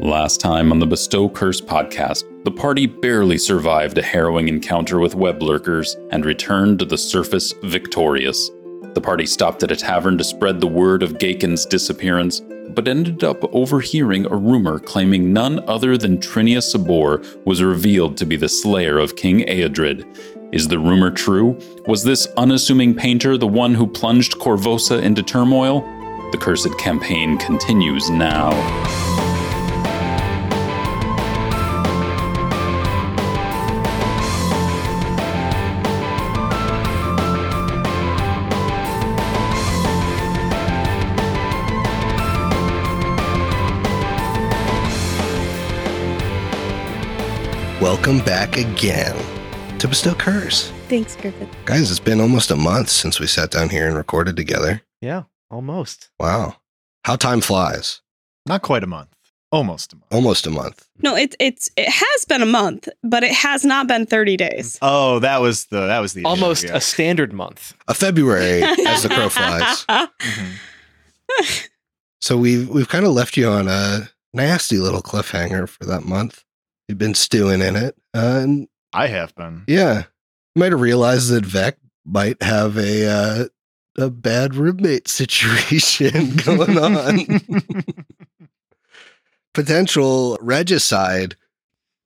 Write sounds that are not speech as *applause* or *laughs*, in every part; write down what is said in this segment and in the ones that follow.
Last time on the Bestow Curse podcast, the party barely survived a harrowing encounter with web lurkers and returned to the surface victorious. The party stopped at a tavern to spread the word of Gaekin's disappearance, but ended up overhearing a rumor claiming none other than Trinia Sabor was revealed to be the slayer of King Eodred. Is the rumor true? Was this unassuming painter the one who plunged Korvosa into turmoil? The cursed campaign continues now. Welcome back again to Bestow Curse. Thanks, Griffin. Guys, it's been almost a month since we sat down here and recorded together. Yeah, almost. Wow. How time flies. Not quite a month. Almost a month. Almost a month. No, it's it's it has been a month, but it has not been 30 days. Oh, that was the that was the issue, Almost yeah. a standard month. A February as the crow flies. *laughs* Mhm. *laughs* So we've we've kind of left you on a nasty little cliffhanger for that month. You've been stewing in it. Uh, and I have been. yeah. You might have realized that Vec might have a uh, a bad roommate *laughs* situation *laughs* going on. Potential regicide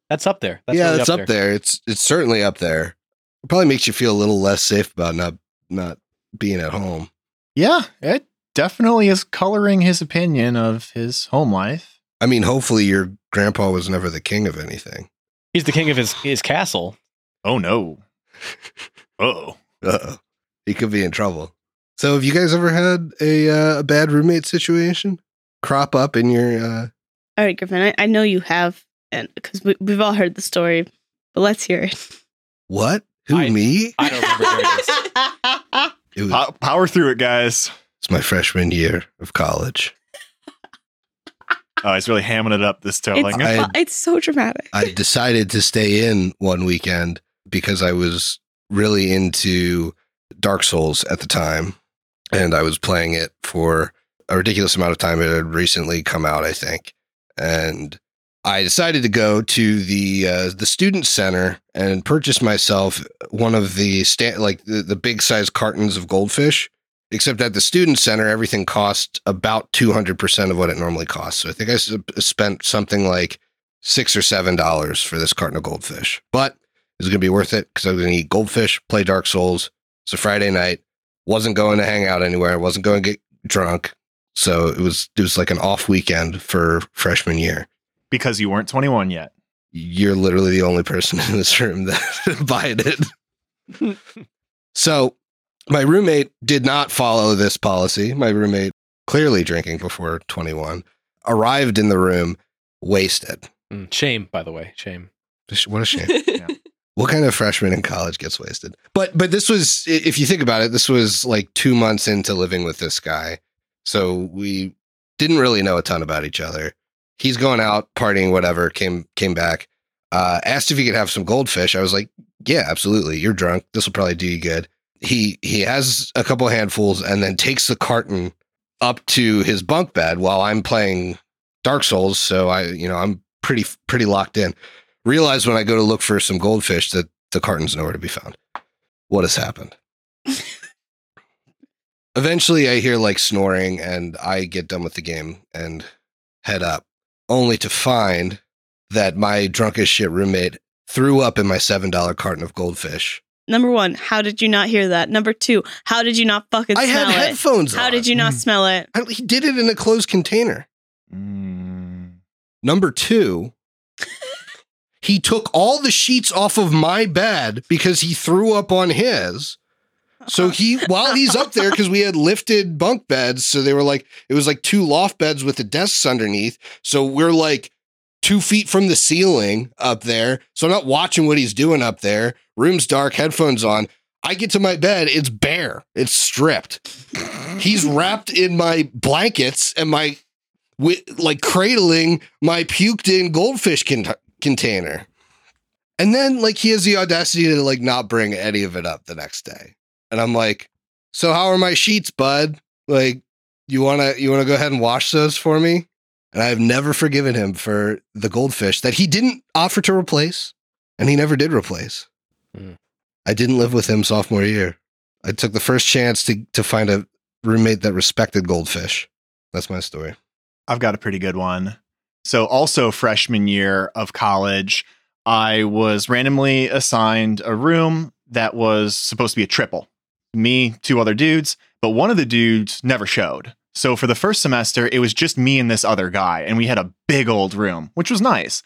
That's up there. That's yeah, really it's up there. It's it's certainly up there. It probably makes you feel a little less safe about not not being at home. yeah, it definitely is coloring his opinion of his home life. I mean, hopefully your grandpa was never the king of anything. He's the king of his, his castle. Oh no. *laughs* Oh. Uh-oh. He could be in trouble. So, have you guys ever had a uh, a bad roommate situation crop up in your? Uh, All right, Griffin, I, I know you have, and because we, we've all heard the story, but let's hear it. what? Who I- me? I don't remember. *laughs* It was, Pow- power through it, guys. it's my freshman year of college. Oh, he's really hamming it up this telling. it's, I- it's so dramatic. I *laughs* decided to stay in one weekend because I was really into Dark Souls at the time, and I was playing it for a ridiculous amount of time. It had recently come out, I think, and I decided to go to the uh, the student center and purchase myself one of the sta- like the, the big size cartons of goldfish. Except at the student center, everything cost about two hundred percent of what it normally costs. So I think I uh, spent something like six or seven dollars for this carton of goldfish. But it was gonna be worth it because I was gonna eat goldfish, play Dark Souls. It's a Friday night. Wasn't going to hang out anywhere. wasn't going to get drunk. So it was it was like an off weekend for freshman year. because you weren't 21 yet. You're literally the only person in this room that *laughs* buying it. *laughs* so my roommate did not follow this policy. My roommate, clearly drinking before 21, arrived in the room wasted. Mm, Shame, by the way. Shame. What a shame. *laughs* what kind of freshman in college gets wasted but but this was if you think about it this was like two months into living with this guy so we didn't really know a ton about each other he's going out partying whatever came came back uh asked if he could have some goldfish i was like yeah absolutely you're drunk this will probably do you good he he has a couple handfuls and then takes the carton up to his bunk bed while i'm playing dark souls so i you know i'm pretty pretty locked in realize when I go to look for some goldfish that the carton's nowhere to be found. What has happened? *laughs* Eventually, I hear like snoring and I get done with the game and head up, only to find that my drunk as shit roommate threw up in my $7 carton of goldfish. Number one, how did you not hear that? Number two, how did you not fucking smell it? I smell had it? headphones How on. did you not Mm. smell it? I- he did it in a closed container. Mm. Number two, *laughs* he took all the sheets off of my bed because he threw up on his. So he, while he's up there, because we had lifted bunk beds, so they were like, it was like two loft beds with the desks underneath. So we're like two feet from the ceiling up there. So I'm not watching what he's doing up there. Room's dark, headphones on. I get to my bed, it's bare, it's stripped. He's wrapped in my blankets and my with like cradling my puked in goldfish con- container. And then like he has the audacity to like not bring any of it up the next day. And I'm like, "So how are my sheets, bud? Like you want to you want to go ahead and wash those for me?" And I've never forgiven him for the goldfish that he didn't offer to replace and he never did replace. Hmm. I didn't live with him sophomore year. I took the first chance to to find a roommate that respected goldfish. That's my story. I've got a pretty good one. So, also freshman year of college, I was randomly assigned a room that was supposed to be a triple. Me, two other dudes, but one of the dudes never showed. So, for the first semester, it was just me and this other guy, and we had a big old room, which was nice.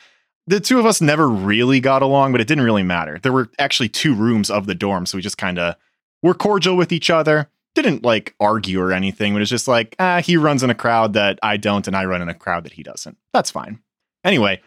The two of us never really got along, but it didn't really matter. There were actually two rooms of the dorm, so we just kind of were cordial with each other didn't like argue or anything, but it's just like, ah, he runs in a crowd that I don't, and I run in a crowd that he doesn't. That's fine. Anyway,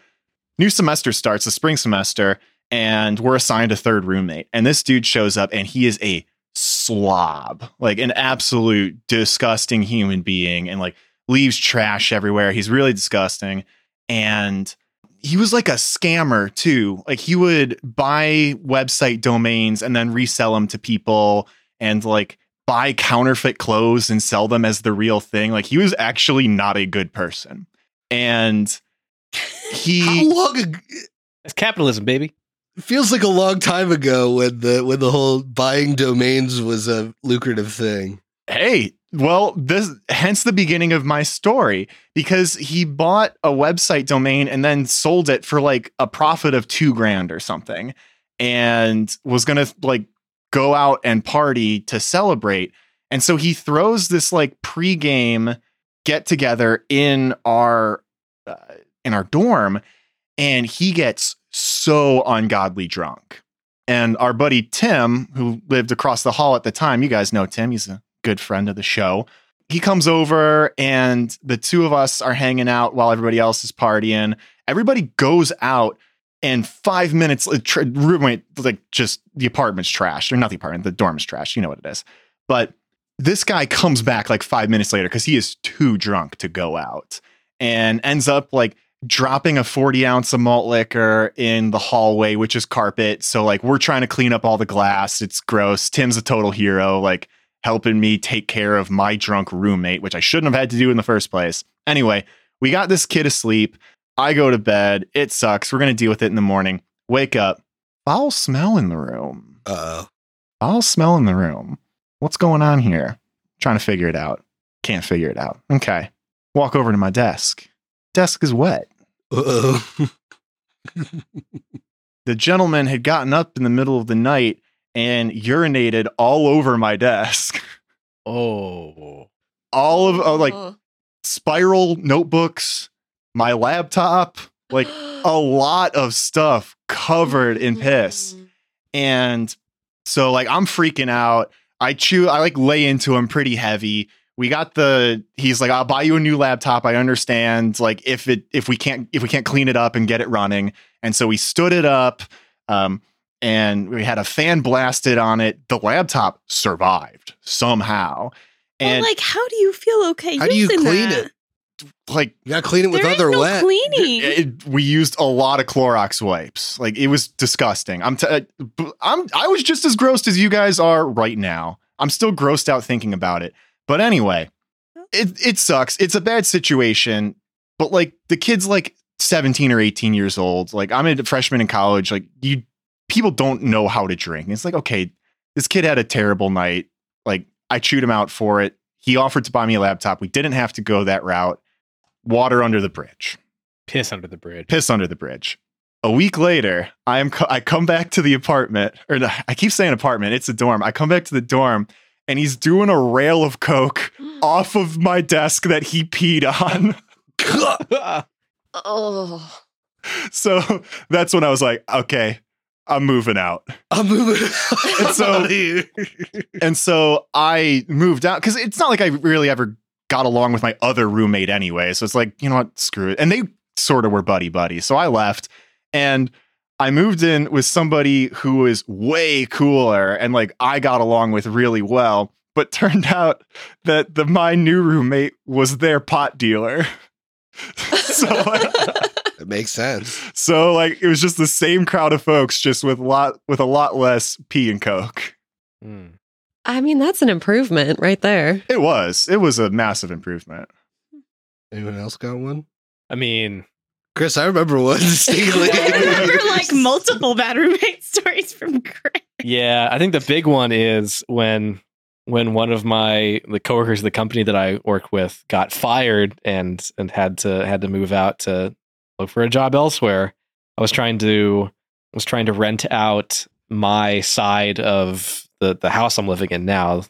new semester starts, the spring semester, and we're assigned a third roommate. And this dude shows up, and he is a slob, like an absolute disgusting human being, and like leaves trash everywhere. He's really disgusting. And he was like a scammer too. Like he would buy website domains and then resell them to people and like buy counterfeit clothes and sell them as the real thing. Like he was actually not a good person. And *laughs* How he long ag- That's capitalism, baby. Feels like a long time ago when the when the whole buying domains was a lucrative thing. hey, well, this hence the beginning of my story because he bought a website domain and then sold it for like a profit of 2 grand or something and was going to like go out and party to celebrate. And so he throws this like pregame get together in our uh, in our dorm and he gets so ungodly drunk. And our buddy Tim, who lived across the hall at the time, you guys know Tim, he's a good friend of the show. He comes over and the two of us are hanging out while everybody else is partying. Everybody goes out and five minutes, uh, roommate, like just the apartment's trashed, or not the apartment, the dorm's trashed. You know what it is. But this guy comes back like five minutes later because he is too drunk to go out and ends up like dropping a 40 ounce of malt liquor in the hallway, which is carpet. So, like, we're trying to clean up all the glass. It's gross. Tim's a total hero, like, helping me take care of my drunk roommate, which I shouldn't have had to do in the first place. Anyway, we got this kid asleep. I go to bed. It sucks. We're going to deal with it in the morning. Wake up. Foul smell in the room. Uh Foul smell in the room. What's going on here? Trying to figure it out. Can't figure it out. Okay. Walk over to my desk. Desk is wet. Oh. *laughs* The gentleman had gotten up in the middle of the night and urinated all over my desk. Oh. All of uh, like Oh. spiral notebooks, my laptop, like a *gasps* lot of stuff covered in piss. Mm. And so like I'm freaking out. I chew I like lay into him pretty heavy. We got the he's like, I'll buy you a new laptop. I understand like if it if we can't if we can't clean it up and get it running. And so we stood it up. Um and we had a fan blasted on it. The laptop survived somehow. Well, And like, how do you feel okay How do you clean that? it? like You gotta clean it with There is other no wet. cleaning. it, we used a lot of Clorox wipes. Like it was disgusting. I'm, t- uh, I'm, I was just as grossed as you guys are right now. I'm still grossed out thinking about it. But anyway, oh. it it sucks. It's a bad situation. But like the kid's like 17 or 18 years old. Like I'm a freshman in college. Like you, people don't know how to drink. It's like okay, this kid had a terrible night. Like I chewed him out for it. He offered to buy me a laptop. We didn't have to go that route. Water under the bridge Piss under the bridge. piss under the bridge. A week later, I am co- I come back to the apartment, or the, I keep saying apartment. It's a dorm. I come back to the dorm, and he's doing a rail of coke *gasps* off of my desk that he peed on. *laughs* Oh. so that's when I was like, okay, I'm moving out. I'm moving. And so- out. *laughs* And so I moved out because it's not like I really ever got along with my other roommate anyway. So it's like, you know what, screw it. And they sort of were buddy buddy. So I left and I moved in with somebody who was way cooler and like I got along with really well. But *laughs* turned out that the my new roommate was their pot dealer. *laughs* so like, It makes sense. *laughs* so like it was just the same crowd of folks, just with a lot with a lot less pee and coke. Hmm. I mean, that's an improvement right there. It was. It was a massive improvement. Anyone else got one? I mean, Chris, I remember one *laughs* distinctly. I remember like multiple bad roommate stories from Chris. yeah, I think the big one is when when one of my the coworkers of the company that I work with got fired and and had to had to move out to look for a job elsewhere. I was trying to was trying to rent out my side of the the house I'm living in now,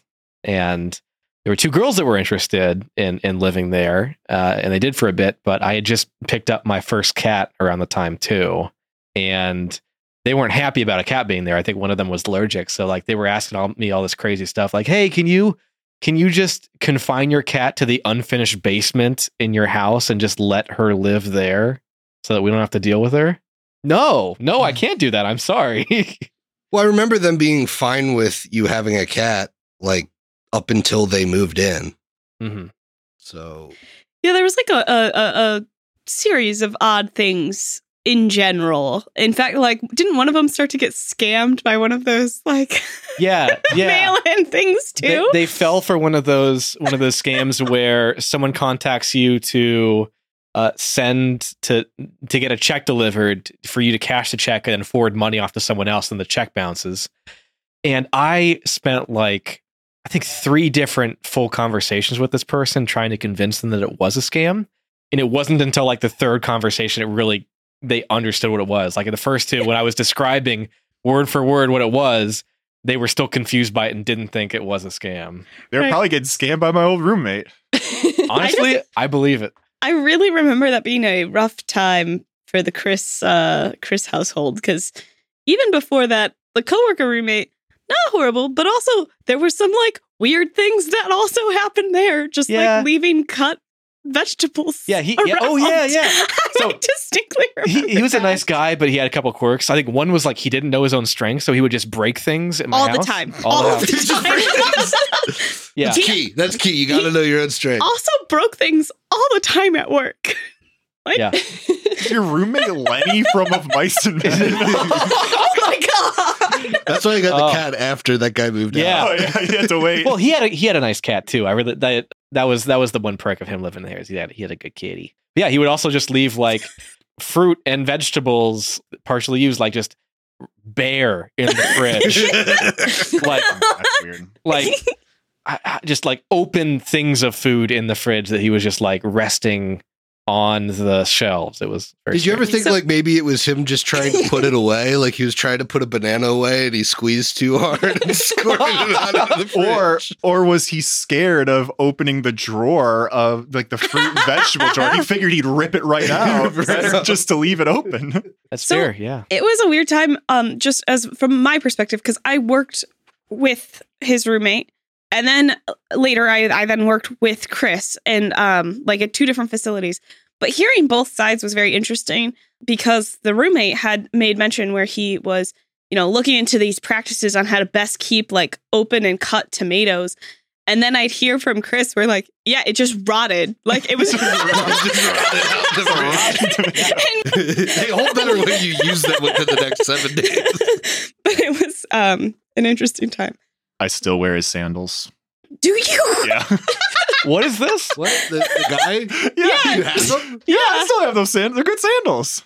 and there were two girls that were interested in in living there, uh, and they did for a bit. But I had just picked up my first cat around the time too, and they weren't happy about a cat being there. I think one of them was allergic, so like they were asking all, me all this crazy stuff, like, "Hey, can you can you just confine your cat to the unfinished basement in your house and just let her live there so that we don't have to deal with her?" No, no, I can't do that. I'm sorry. *laughs* well, I remember them being fine with you having a cat, like up until they moved in. hmm So Yeah, there was like a, a, a, a series of odd things in general. In fact, like, didn't one of them start to get scammed by one of those like *laughs* Yeah, yeah. mail-in things They, too? they fell for one of those one of those scams where someone contacts you to uh, send to to get a check delivered for you to cash the check and then forward money off to someone else, and the check bounces. And I spent like I think three different full conversations with this person trying to convince them that it was a scam. And it wasn't until like the third conversation it really they understood what it was. Like in the first two, when I was describing word for word what it was, they were still confused by it and didn't think it was a scam. They were Right. probably getting scammed by my old roommate. *laughs* Honestly, I, believe it. I really remember that being a rough time for the Chris uh Chris household because even before that, the coworker roommate, not horrible, but also there were some like weird things that also happened there, just Yeah. like leaving cut vegetables. Yeah, he- yeah, oh, yeah, around. yeah. *laughs* I So, distinctly remember He, he was a nice guy, but he had a couple quirks. I think one was like he didn't know his own strength, so he would just break things at my all the time. All, All, the the house. *laughs* Just time. *laughs* Yeah. that's key. That's key. You got to know your own strength. also broke things all the time at work. Like, Yeah. Your roommate Lenny from Of Mice and Men. oh my god! That's why I got *laughs* Oh. the cat after that guy moved Yeah. out. oh yeah, you had to wait. Well, he had a he had a nice cat too. I really that that was that was the one perk of him living there is he had he had a good kitty. But yeah, he would also just leave like *laughs* fruit and vegetables partially used, like just bare in the fridge. *laughs* like oh, weird. like I, I- just like open things of food in the fridge that he was just like resting on the shelves. It was very Did you ever strange. think like maybe it was him just trying to put it *laughs* away? Like he was trying to put a banana away and he squeezed too hard and *laughs* squirted it out of the fridge. Or or was he scared of opening the drawer of like the fruit and vegetable drawer? He figured he'd rip it right *laughs* out Right. just to leave it open. that's So- fair? Yeah. it was a weird time um just as from my perspective because i worked with his roommate and then uh, later I, I then worked with chris and um like at two different facilities. But hearing both sides was very interesting because the roommate had made mention where he was you know looking into these practices on how to best keep like open and cut tomatoes. And then i'd hear from chris where like yeah it just rotted. Like it was *laughs* *laughs* *laughs* they hold better when you use them within the next seven days. but it was um an interesting time I still wear his sandals. do you Yeah. *laughs* What is this? What the, the guy? *laughs* yeah. You have them? Yeah, I still have those sandals. They're good sandals.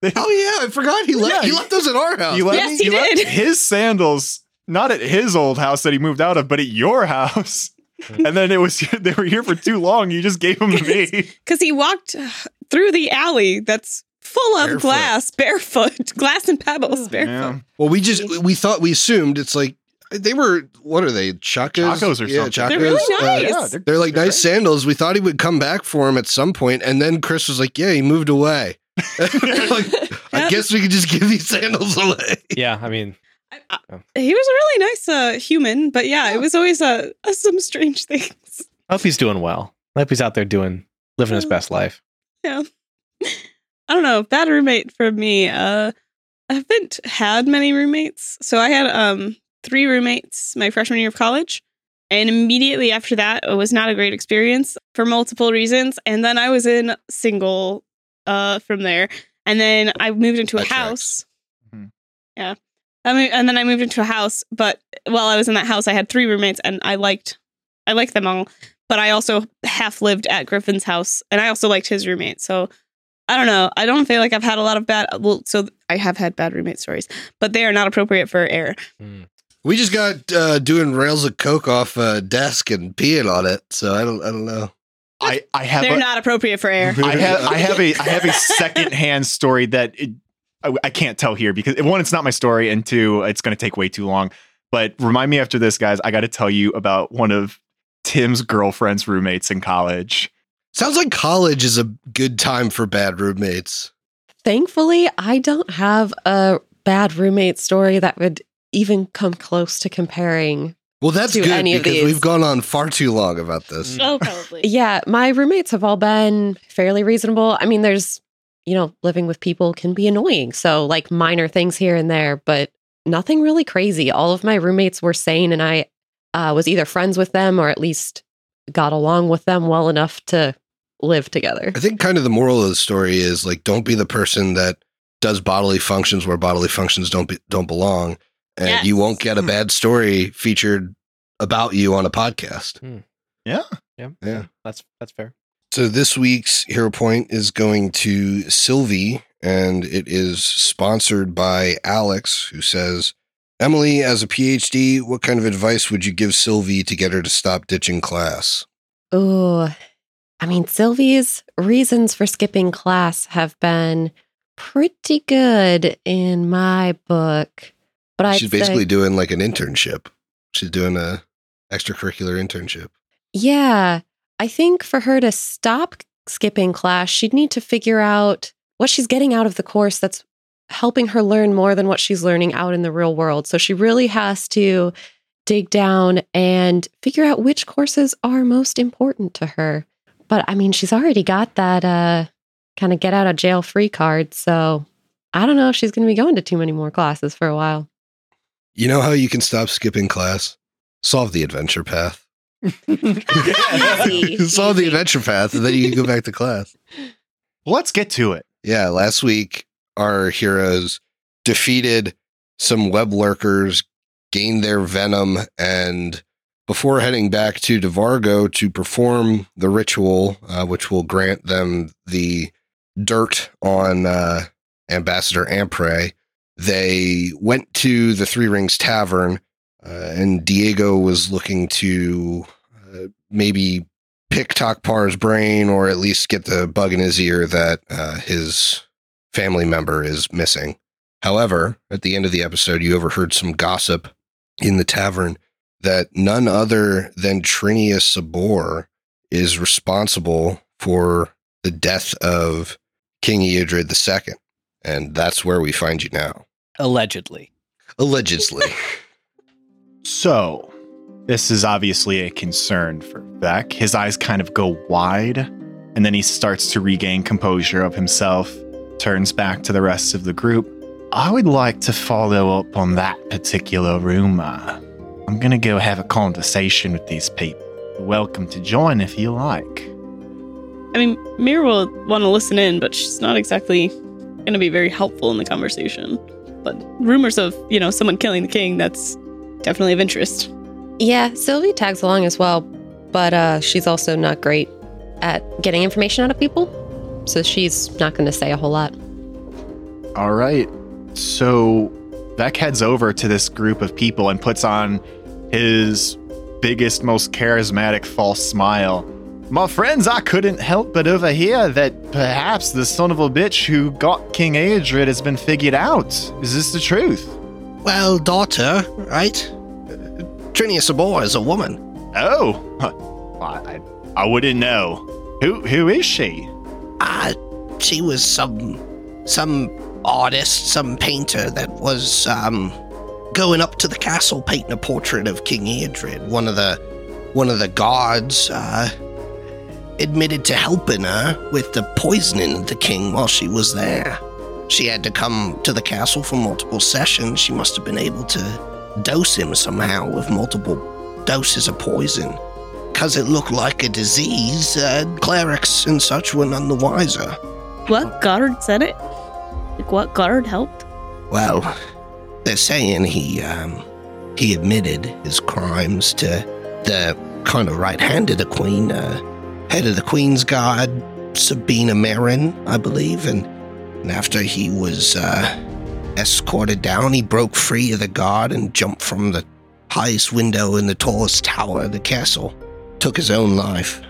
They- Oh yeah, I forgot he left. Yeah. he left those at our house. You let Yes, me- he you let did. *laughs* his sandals, not at his old house that he moved out of, but at your house. and then it was they were here for too long. You just gave them to me. because he walked uh, through the alley that's full of Barefoot. glass, barefoot, glass and pebbles, barefoot. Yeah. Well, we just we thought we assumed it's like they were. What are they? Chacos. Chacos or yeah, something. Chacos. They're really Uh, nice. yeah, they're, they're- like they're nice sandals. We thought he would come back for him at some point, and then Chris was like, "Yeah, he moved away." *laughs* *laughs* like, I guess we could just give these sandals away. *laughs* Yeah, I mean, He was a really nice uh, human, but yeah, it was always uh, uh, some strange things. I hope he's doing well. I hope he's out there doing living his best life. Yeah, I don't know. Bad roommate for me. Uh, I haven't had many roommates, so I had um three roommates my freshman year of college. And immediately after that, it was not a great experience for multiple reasons. And then I was in single uh, from there. And then I moved into a house. Mhm. Yeah. I mean, and then I moved into a house. But while I was in that house, I had three roommates, and I liked, I liked them all. But I also half lived at Griffin's house, and I also liked his roommate. So I don't know. I don't feel like I've had a lot of bad. Well, so I have had bad roommate stories, but they are not appropriate for air. We just got uh, doing rails of coke off a desk and peeing on it, so I don't I don't know. I I have They're a, not appropriate for air. I have I have a I have a *laughs* secondhand story that it, I, I can't tell here because one, it's not my story, and two, it's going to take way too long. But remind me after this, guys. I got to tell you about one of Tim's girlfriend's roommates in college. Sounds like college is a good time for bad roommates. Thankfully, I don't have a bad roommate story that would even come close to comparing. Well, that's To good any of because we've gone on far too long about this. Oh, probably. *laughs* Yeah, my roommates have all been fairly reasonable. I mean, there's, you know, living with people can be annoying. So, like minor things here and there, but nothing really crazy. All of my roommates were sane, and I uh, was either friends with them or at least got along with them well enough to live together. I think kind of the moral of the story is like don't be the person that does bodily functions where bodily functions don't be, don't belong, and Yes. you won't get a hmm. bad story featured about you on a podcast. Hmm. Yeah. Yeah. Yeah. That's that's fair. So this week's hero point is going to Sylvie, and it is sponsored by Alex, who says, "Emily, as a PhD, what kind of advice would you give Sylvie to get her to stop ditching class?" Oh, I mean, Sylvie's reasons for skipping class have been pretty good in my book. But I She's basically doing like an internship. She's doing a extracurricular internship. Yeah. I think for her to stop skipping class, she'd need to figure out what she's getting out of the course that's helping her learn more than what she's learning out in the real world. So she really has to dig down and figure out which courses are most important to her. But I mean, she's already got that uh kind of get out of jail free card, so I don't know if she's going to be going to too many more classes for a while. You know how you can stop skipping class? Solve the adventure path. *laughs* Easy, Solve the adventure path, and then you can go back to class. Let's get to it. Yeah, last week our heroes defeated some web lurkers, gained their venom, and before heading back to Devargo to perform the ritual, uh, which will grant them the dirt on uh, Ambassador Amprei, they went to the Three Rings Tavern, uh, and Diego was looking to uh, maybe pick Takpar's brain or at least get the bug in his ear that uh, his family member is missing. However, at the end of the episode, you overheard some gossip in the tavern that none other than Trinia Sabor is responsible for the death of King Eodred II. And that's where we find you now. Allegedly. Allegedly. *laughs* So, this is obviously a concern for Beck. His eyes kind of go wide, and then he starts to regain composure of himself, turns back to the rest of the group. I would like to follow up on that particular rumor. I'm gonna go have a conversation with these people. You're welcome to join if you like. I mean, Mira will want to listen in, but she's not exactly going to be very helpful in the conversation. But rumors of, you know, someone killing the king, that's definitely of interest. Yeah, Sylvie tags along as well, but uh, she's also not great at getting information out of people. So she's not going to say a whole lot. All right. So Beck heads over to this group of people and puts on his biggest, most charismatic false smile. My friends, I couldn't help but overhear that perhaps the son of a bitch who got King Eodred has been figured out. Is this the truth? well, daughter, right? Trinia Sabor is a woman. Oh, I, I, wouldn't know. Who who is she? Uh, she was some some artist, some painter that was um going up to the castle painting a portrait of King Eodred. One of the one of the guards uh admitted to helping her with the poisoning of the king while she was there. She had to come to the castle for multiple sessions. She must have been able to dose him somehow with multiple doses of poison. Because it looked like a disease, uh, clerics and such were none the wiser. What? Goddard said it? Like, what? Goddard helped? Well, they're saying he um, he admitted his crimes to the kind of right hand of the queen, uh, head of the queen's guard, Sabina Merrin, I believe, and, and after he was uh, escorted down, he broke free of the guard and jumped from the highest window in the tallest tower of the castle. Took his own life.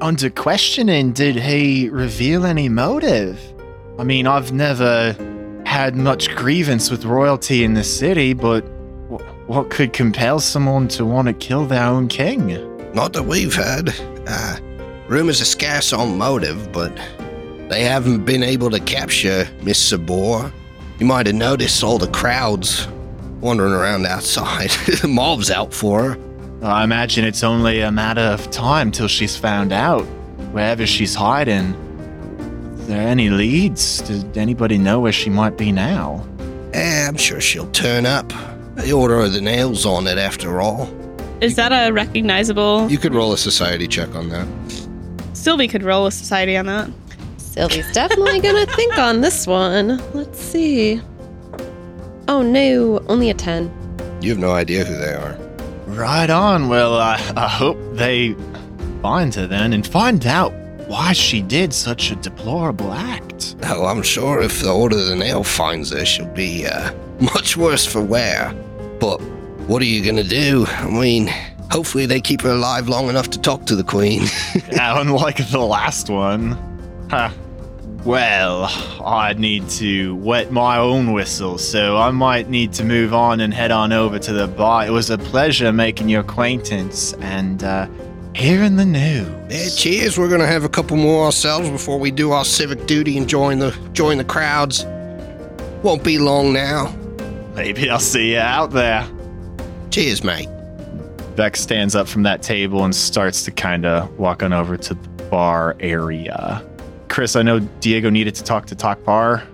Under questioning, did he reveal any motive? I mean, I've never had much grievance with royalty in the city, but wh- what could compel someone to want to kill their own king? Not that we've heard. Uh, rumors are scarce on motive, but they haven't been able to capture Miss Sabor. You might have noticed all the crowds wandering around outside. *laughs* the mob's out for her. I imagine it's only a matter of time till she's found out. Wherever she's hiding. Are there any leads? Does anybody know where she might be now? Eh, I'm sure she'll turn up. The order of the nails on it, after all. Is that a recognizable? You could roll a society check on that. Sylvie could roll a society on that. Sylvie's definitely gonna think on this one. Let's see. Oh no, only a 10. You have no idea who they are. Right on. Well, I, I hope they find her then and find out why she did such a deplorable act. Oh, I'm sure if the Order of the Nail finds her, she'll be uh, *laughs* much worse for wear. But what are you gonna do? I mean, hopefully they keep her alive long enough to talk to the Queen. *laughs* Yeah, Unlike the last one. Huh. Well, I need to wet my own whistle, so I might need to move on and head on over to the bar. It was a pleasure making your acquaintance and uh, hearing the news. yeah, cheers. We're gonna have a couple more ourselves before we do our civic duty and join the join the crowds. Won't be long now. Maybe I'll see you out there. Cheers, mate. Vex stands up from that table and starts to kind of walk on over to the bar area. Chris, I know Diego needed to talk to Takpar.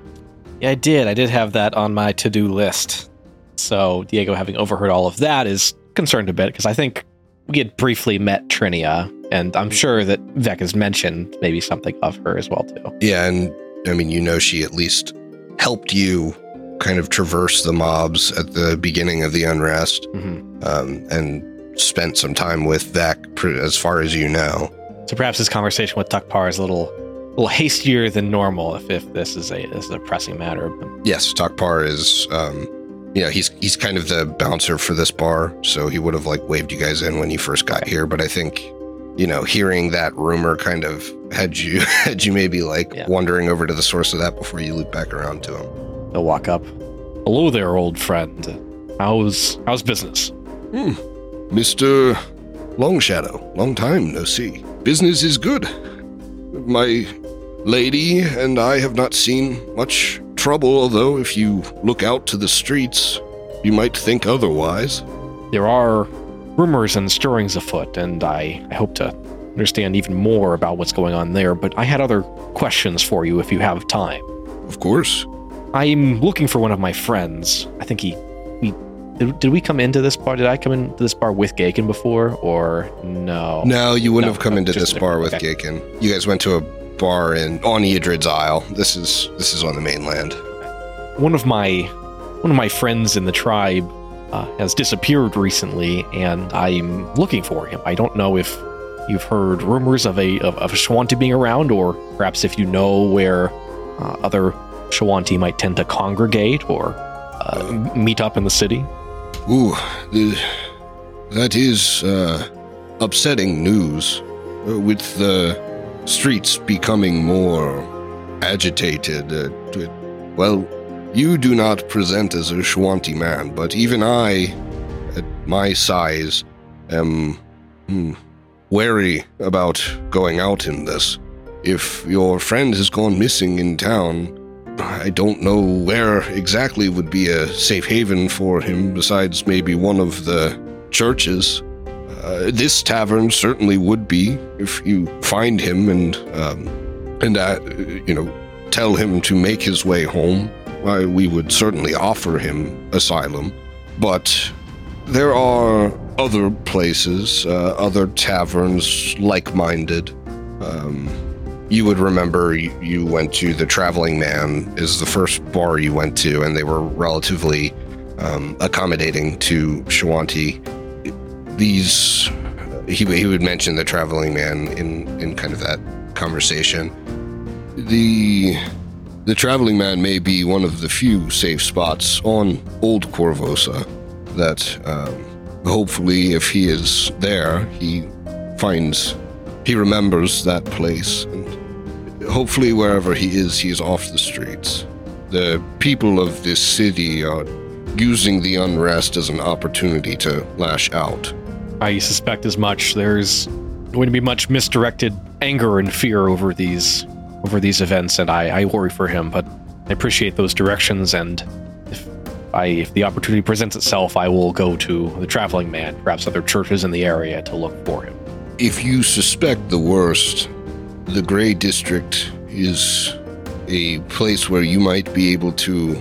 Yeah, I did. I did have that on my to do list. So Diego, having overheard all of that, is concerned a bit because I think we had briefly met Trinia, and I'm sure that Vec has mentioned maybe something of her as well too. Yeah, and I mean, you know, she at least helped you kind of traverse the mobs at the beginning of the unrest, hmm um, and spent some time with Vec, as far as you know. So perhaps this conversation with Takpar is a little, little *laughs* hastier than normal if, if this is a this is a pressing matter. Yes, Takpar is, um, you know, he's he's kind of the bouncer for this bar, so he would have like waved you guys in when you first got here. But I think, you know, hearing that rumor kind of had you *laughs* had you maybe like Yeah. wandering over to the source of that before you loop back around to him. They'll walk up. Hello there, old friend. How's how's business? Mister Longshadow, long time no see. Business is good. My lady and I have not seen much trouble, although if you look out to the streets, you might think otherwise. There are rumors and stirrings afoot, and I, I hope to understand even more about what's going on there. But I had other questions for you if you have time. Of course. I'm looking for one of my friends. I think he. Did, did we come into this bar? Did I come into this bar with Gaekin before, or no? No, you wouldn't No, have come no, into this bar with okay. Gaekin. You guys went to a bar in on Eadrid's Isle. This is this is on the mainland. one of my one of my friends in the tribe uh, has disappeared recently, and I'm looking for him. I don't know if you've heard rumors of a of, of a Shoanti being around, or perhaps if you know where uh, other Shoanti might tend to congregate or uh, meet up in the city. Ooh, that is uh, upsetting news. Uh, with the streets becoming more agitated. Uh, t- well, you do not present as a Shoanti man, but even I, at my size, am hmm, wary about going out in this. If your friend has gone missing in town, I don't know where exactly would be a safe haven for him besides maybe one of the churches. Uh, this tavern certainly would be if you find him and um, and uh, you know tell him to make his way home. We would certainly offer him asylum, but there are other places, uh, other taverns like-minded. Um, you would remember you, you went to the Traveling Man is the first bar you went to, and they were relatively um, accommodating to Shoanti. These he, he would mention the Traveling Man in in kind of that conversation. The the traveling man may be one of the few safe spots on Old Korvosa that um, hopefully if he is there, he finds he remembers that place hopefully wherever he is, he is off the streets. The people of this city are using the unrest as an opportunity to lash out. I suspect as much. There's going to be much misdirected anger and fear over these over these events, and I, I worry for him. But I appreciate those directions, and if I if the opportunity presents itself, I will go to the traveling man, perhaps other churches in the area, to look for him. If you suspect the worst, the Gray District is a place where you might be able to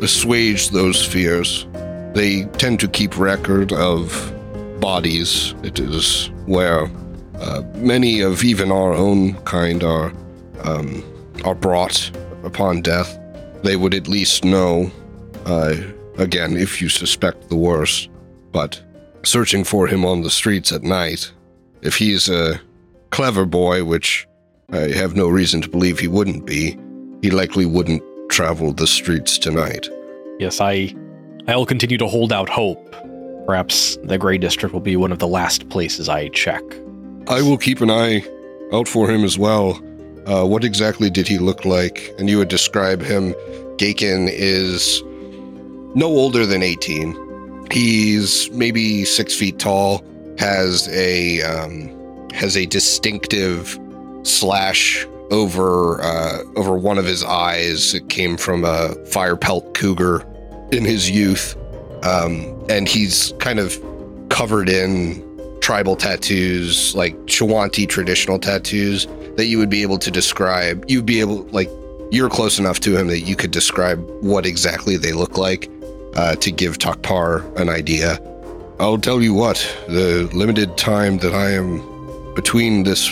assuage those fears. They tend to keep record of bodies. It is where uh, many of even our own kind are um, are brought upon death. They would at least know. Uh, again, if you suspect the worst, but searching for him on the streets at night, if he's a clever boy, which I have no reason to believe he wouldn't be, he likely wouldn't travel the streets tonight. Yes, I I'll continue to hold out hope. Perhaps the Gray District will be one of the last places I check. I will keep an eye out for him as well. Uh, what exactly did he look like? And you would describe him. Gaekin is no older than 18. He's maybe six feet tall, has a um, has a distinctive slash over uh, over one of his eyes. It came from a fire pelt cougar in his youth, um, and he's kind of covered in tribal tattoos, like Shoanti traditional tattoos that you would be able to describe. You'd be able like you're close enough to him that you could describe what exactly they look like uh, to give Takpar an idea. I'll tell you what, the limited time that I am between this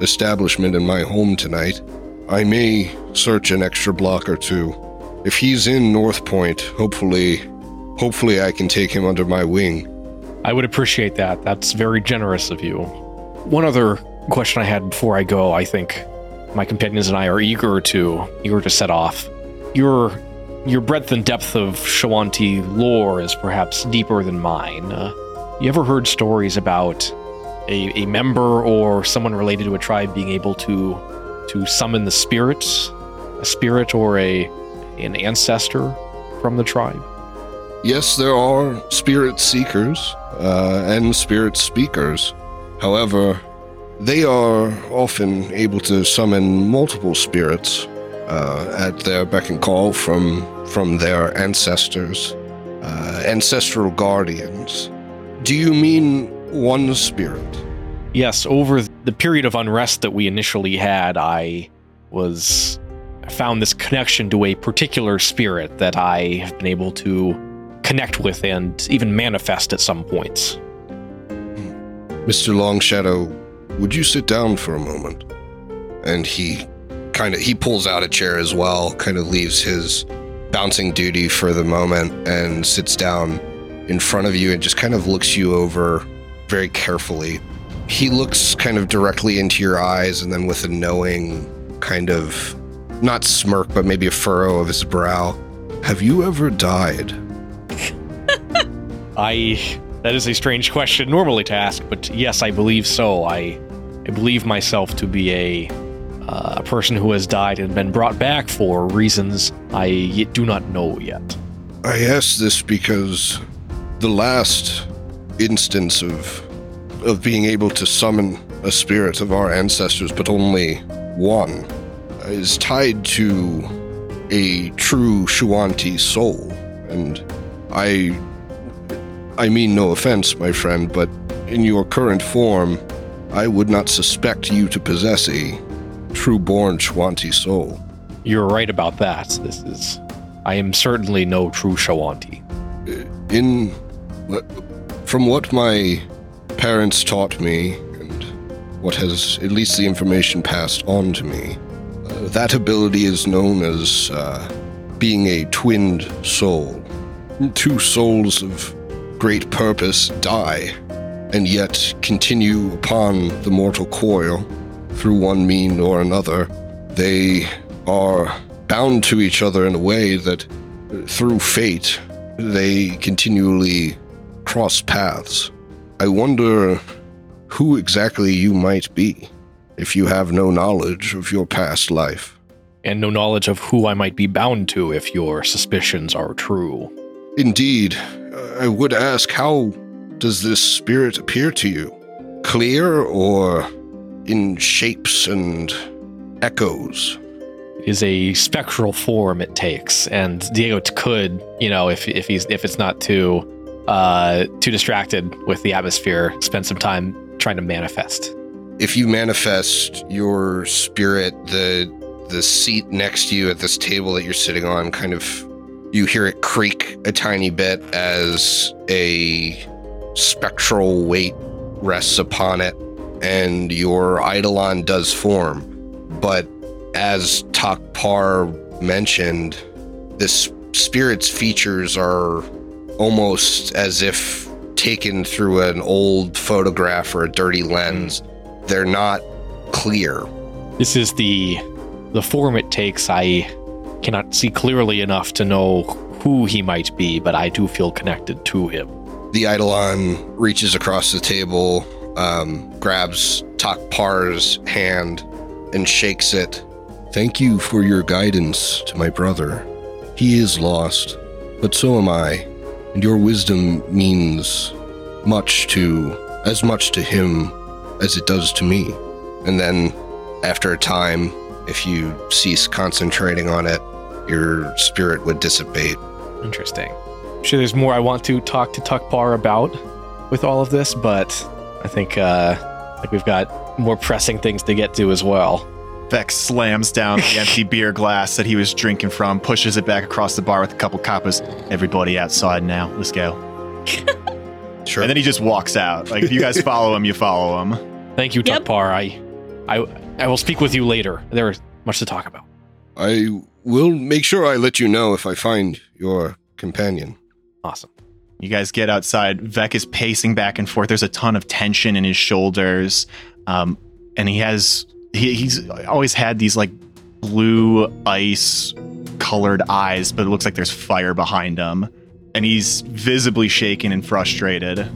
establishment in my home tonight, I may search an extra block or two. If he's in North Point, hopefully, hopefully I can take him under my wing. I would appreciate that. That's very generous of you. One other question I had before I go, I think my companions and I are eager to eager to set off. Your your breadth and depth of Shoanti lore is perhaps deeper than mine. Uh, you ever heard stories about a, a member or someone related to a tribe being able to to summon the spirits, a spirit or a an ancestor from the tribe? Yes, there are spirit seekers uh, and spirit speakers. However, they are often able to summon multiple spirits uh, at their beck and call from from their ancestors, uh, ancestral guardians. Do you mean one spirit? Yes, over the period of unrest that we initially had, I was I found this connection to a particular spirit that I have been able to connect with and even manifest at some points. Mr. Longshadow, would you sit down for a moment? And he kind of he pulls out a chair as well, kind of leaves his bouncing duty for the moment and sits down in front of you and just kind of looks you over very carefully. He looks kind of directly into your eyes and then with a knowing kind of not smirk but maybe a furrow of his brow. Have you ever died? *laughs* I that is a strange question normally to ask, but yes, I believe so. I I believe myself to be a uh, a person who has died and been brought back for reasons I do not know yet. I ask this because the last instance of of being able to summon a spirit of our ancestors, but only one, is tied to a true Shoanti soul. And I I mean no offense, my friend, but in your current form, I would not suspect you to possess a true born Shoanti soul. You're right about that. This is I am certainly no true Shoanti. In from what my parents taught me and what has at least the information passed on to me, uh, that ability is known as uh, being a twinned soul. Two souls of great purpose die, and yet continue upon the mortal coil through one mean or another They are bound to each other in a way that, uh, through fate, they continually cross paths. I wonder who exactly you might be if you have no knowledge of your past life. And no knowledge of who I might be bound to if your suspicions are true. Indeed, I would ask how does this spirit appear to you? Clear or in shapes and echoes? It is a spectral form it takes, and Diego could, you know, if if he's if it's not too uh too distracted with the atmosphere, spend some time trying to manifest. If you manifest your spirit, the the seat next to you at this table that you're sitting on kind of you hear it creak a tiny bit as a spectral weight rests upon it and your eidolon does form but as takpar mentioned this spirit's features are almost as if taken through an old photograph or a dirty lens they're not clear This is the the form it takes. I cannot see clearly enough to know who he might be, but I do feel connected to him. The Eidolon reaches across the table, um, grabs Takpar's hand, and shakes it. Thank you for your guidance to my brother. He is lost, but so am I, and your wisdom means much to, as much to him as it does to me. And then, after a time, if you cease concentrating on it, your spirit would dissipate. Interesting. I'm sure there's more I want to talk to Takpar about with all of this, but I think uh think we've got more pressing things to get to as well. Vex slams down the *laughs* empty beer glass that he was drinking from, pushes it back across the bar with a couple coppers. Everybody outside now. Let's go. *laughs* Sure. And then he just walks out. Like if you guys *laughs* follow him, you follow him. Thank you, Yep. Takpar. I I I will speak with you later. There is much to talk about. I will make sure I let you know if I find your companion. Awesome. You guys get outside. Vec is pacing back and forth. There's a ton of tension in his shoulders. Um, and he has he, he's always had these like blue ice colored eyes, but it looks like there's fire behind him. And he's visibly shaken and frustrated.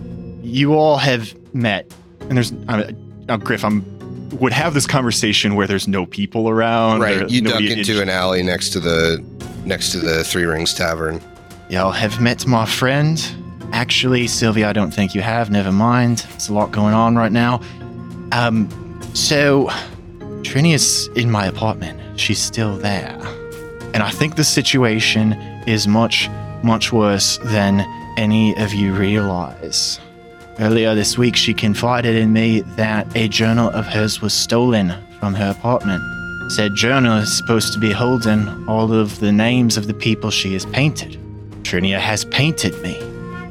You all have met, and there's uh, uh, Griff. I'm would have this conversation where there's no people around. right. You duck into an alley next to the next to the Three Rings Tavern. Y'all have met my friend. Actually, Sylvia, I don't think you have. Never mind. There's a lot going on right now. Um, so Trini is in my apartment. She's still there. And I think the situation is much, much worse than any of you realize. Earlier this week, she confided in me that a journal of hers was stolen from her apartment. Said journal is supposed to be holding all of the names of the people she has painted. Trinia has painted me.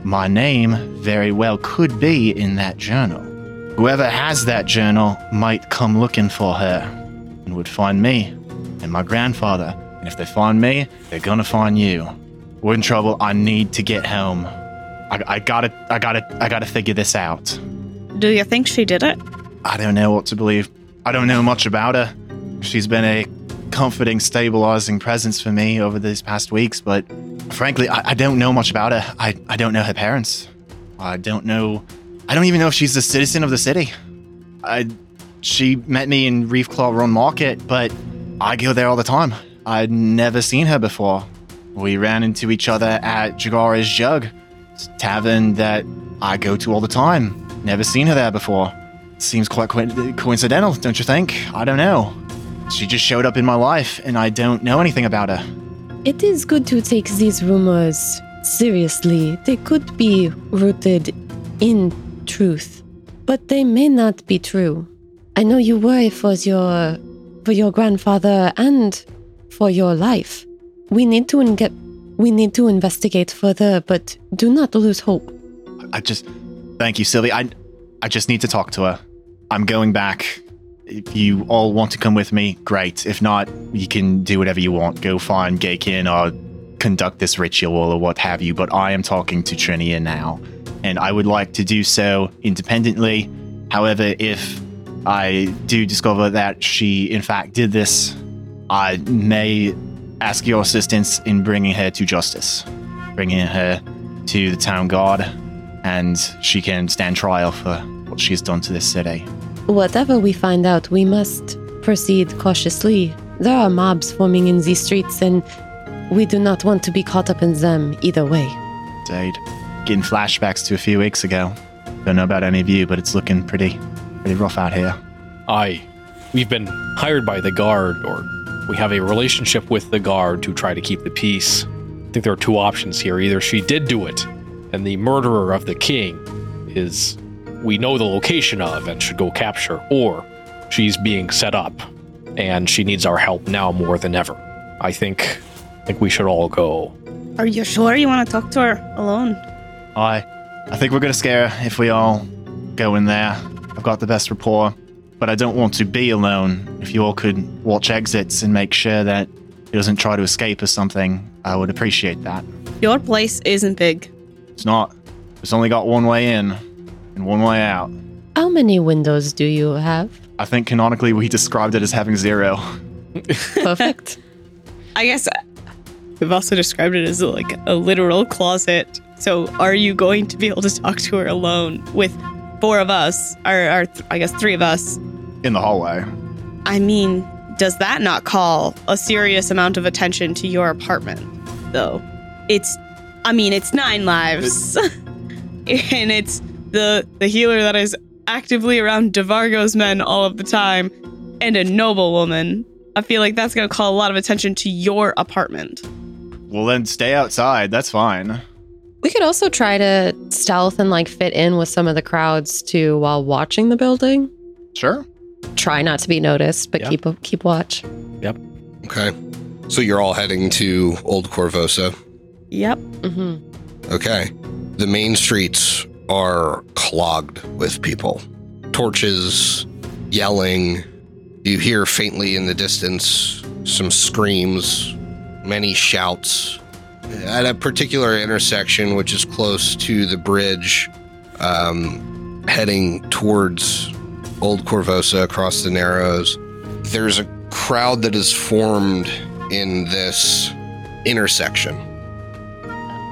My name very well could be in that journal. Whoever has that journal might come looking for her and would find me and my grandfather. And if they find me, they're gonna find you. We're in trouble. I need to get home. I, I gotta, I gotta, I gotta figure this out. Do you think she did it? I don't know what to believe. I don't know much about her. She's been a comforting, stabilizing presence for me over these past weeks, but frankly, I, I don't know much about her. I, I don't know her parents. I don't know. I don't even know if she's a citizen of the city. I, she met me in Reef Claw Run Market, but I go there all the time. I'd never seen her before. We ran into each other at Jagara's Jug, tavern that I go to all the time. Never seen her there before. Seems quite co- coincidental, don't you think? I don't know. She just showed up in my life, and I don't know anything about her. It is good to take these rumors seriously. They could be rooted in truth, but they may not be true. I know you worry for your for your grandfather and for your life. We need to get we need to investigate further, but do not lose hope. I just thank you, Sylvie. I I just need to talk to her. I'm going back. If you all want to come with me, great. If not, you can do whatever you want. Go find Gaekin or conduct this ritual or what have you. But I am talking to Trinia now, and I would like to do so independently. However, if I do discover that she in fact did this, I may ask your assistance in bringing her to justice, bringing her to the town guard, and she can stand trial for what she's done to this city. Whatever we find out, we must proceed cautiously. There are mobs forming in these streets, and we do not want to be caught up in them either way. Indeed. Getting flashbacks to a few weeks ago. Don't know about any of you, but it's looking pretty, pretty rough out here. Aye. we've been hired by the guard, or we have a relationship with the guard to try to keep the peace. I think there are two options here. Either she did do it, and the murderer of the king is we know the location of and should go capture, or she's being set up and she needs our help now more than ever. I think I think we should all go. Are you sure you want to talk to her alone? I, I think we're gonna scare her if we all go in there. I've got the best rapport, but I don't want to be alone. If you all could watch exits and make sure that he doesn't try to escape or something, I would appreciate that. Your place isn't big. It's not. It's only got one way in and one way out. How many windows do you have? I think canonically we described it as having zero. Perfect. *laughs* I guess we've also described it as like a literal closet. So, are you going to be able to talk to her alone with four of us, or, or th- I guess three of us? In the hallway. I mean, does that not call a serious amount of attention to your apartment, though? It's, I mean, it's nine lives, *laughs* and it's the the healer that is actively around Devargo's men all of the time, and a noble woman. I feel like that's gonna call a lot of attention to your apartment. Well, then stay outside. That's fine. We could also try to stealth and like fit in with some of the crowds too while watching the building. Sure. Try not to be noticed, but Yeah. keep keep watch. Yep. Okay. So you're all heading to Old Korvosa. Yep. Mm-hmm. Okay. The main streets are clogged with people. Torches, yelling. You hear faintly in the distance some screams, many shouts. At a particular intersection, which is close to the bridge, um, heading towards Old Korvosa across the Narrows, there's a crowd that is formed in this intersection.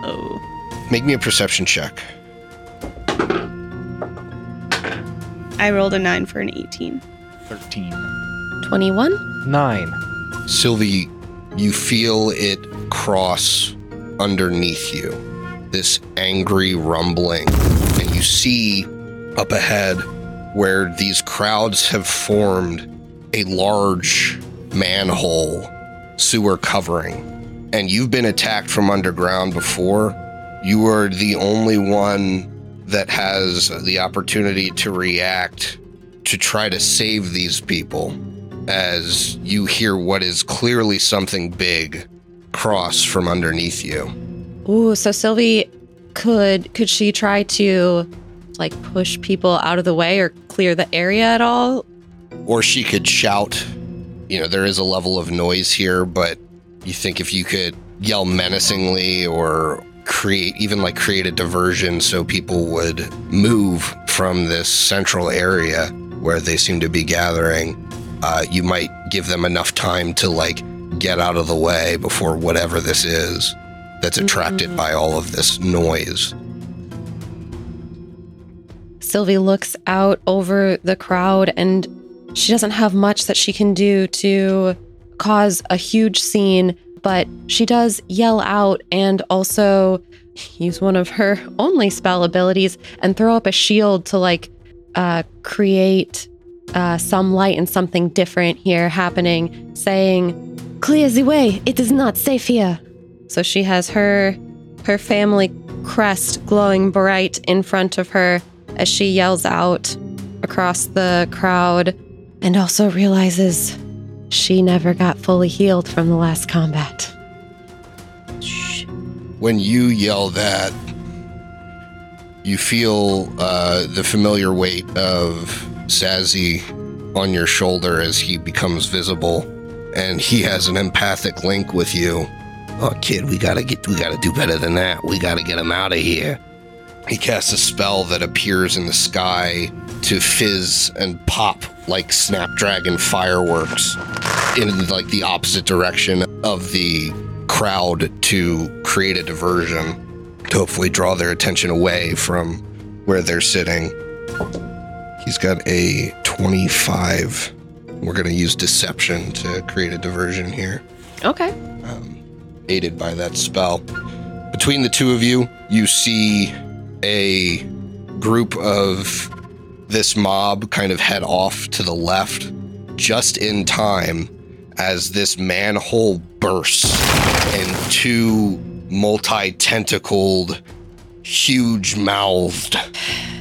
Oh. Make me a perception check. I rolled a nine for an 18. 13. 21? Nine. Sylvie, you feel it cross underneath you. This angry rumbling. And you see up ahead where these crowds have formed a large manhole sewer covering. And you've been attacked from underground before. You are the only one that has the opportunity to react to try to save these people as you hear what is clearly something big cross from underneath you. Ooh, so Sylvie could could she try to like push people out of the way or clear the area at all? Or she could shout. You know, there is a level of noise here, but you think if you could yell menacingly or create, even like create a diversion so people would move from this central area where they seem to be gathering, uh, you might give them enough time to like get out of the way before whatever this is that's attracted Mhm. by all of this noise. Sylvie looks out over the crowd and she doesn't have much that she can do to cause a huge scene, but she does yell out and also use one of her *laughs* only spell abilities and throw up a shield to like uh, create uh, some light and something different here happening, saying, "Clear the way. It is not safe here." So she has her her family crest glowing bright in front of her as she yells out across the crowd and also realizes she never got fully healed from the last combat. when you yell that, you feel uh, the familiar weight of Zazie on your shoulder as he becomes visible, and he has an empathic link with you. Oh, kid, we gotta get, we gotta do better than that. We gotta get him out of here. He casts a spell that appears in the sky to fizz and pop like snapdragon fireworks. in like the opposite direction of the crowd to create a diversion to hopefully draw their attention away from where they're sitting. He's got a 25. We're going to use deception to create a diversion here Okay. um, aided by that spell. Between the two of you, you see a group of this mob kind of head off to the left just in time as this manhole bursts and two multi tentacled, huge mouthed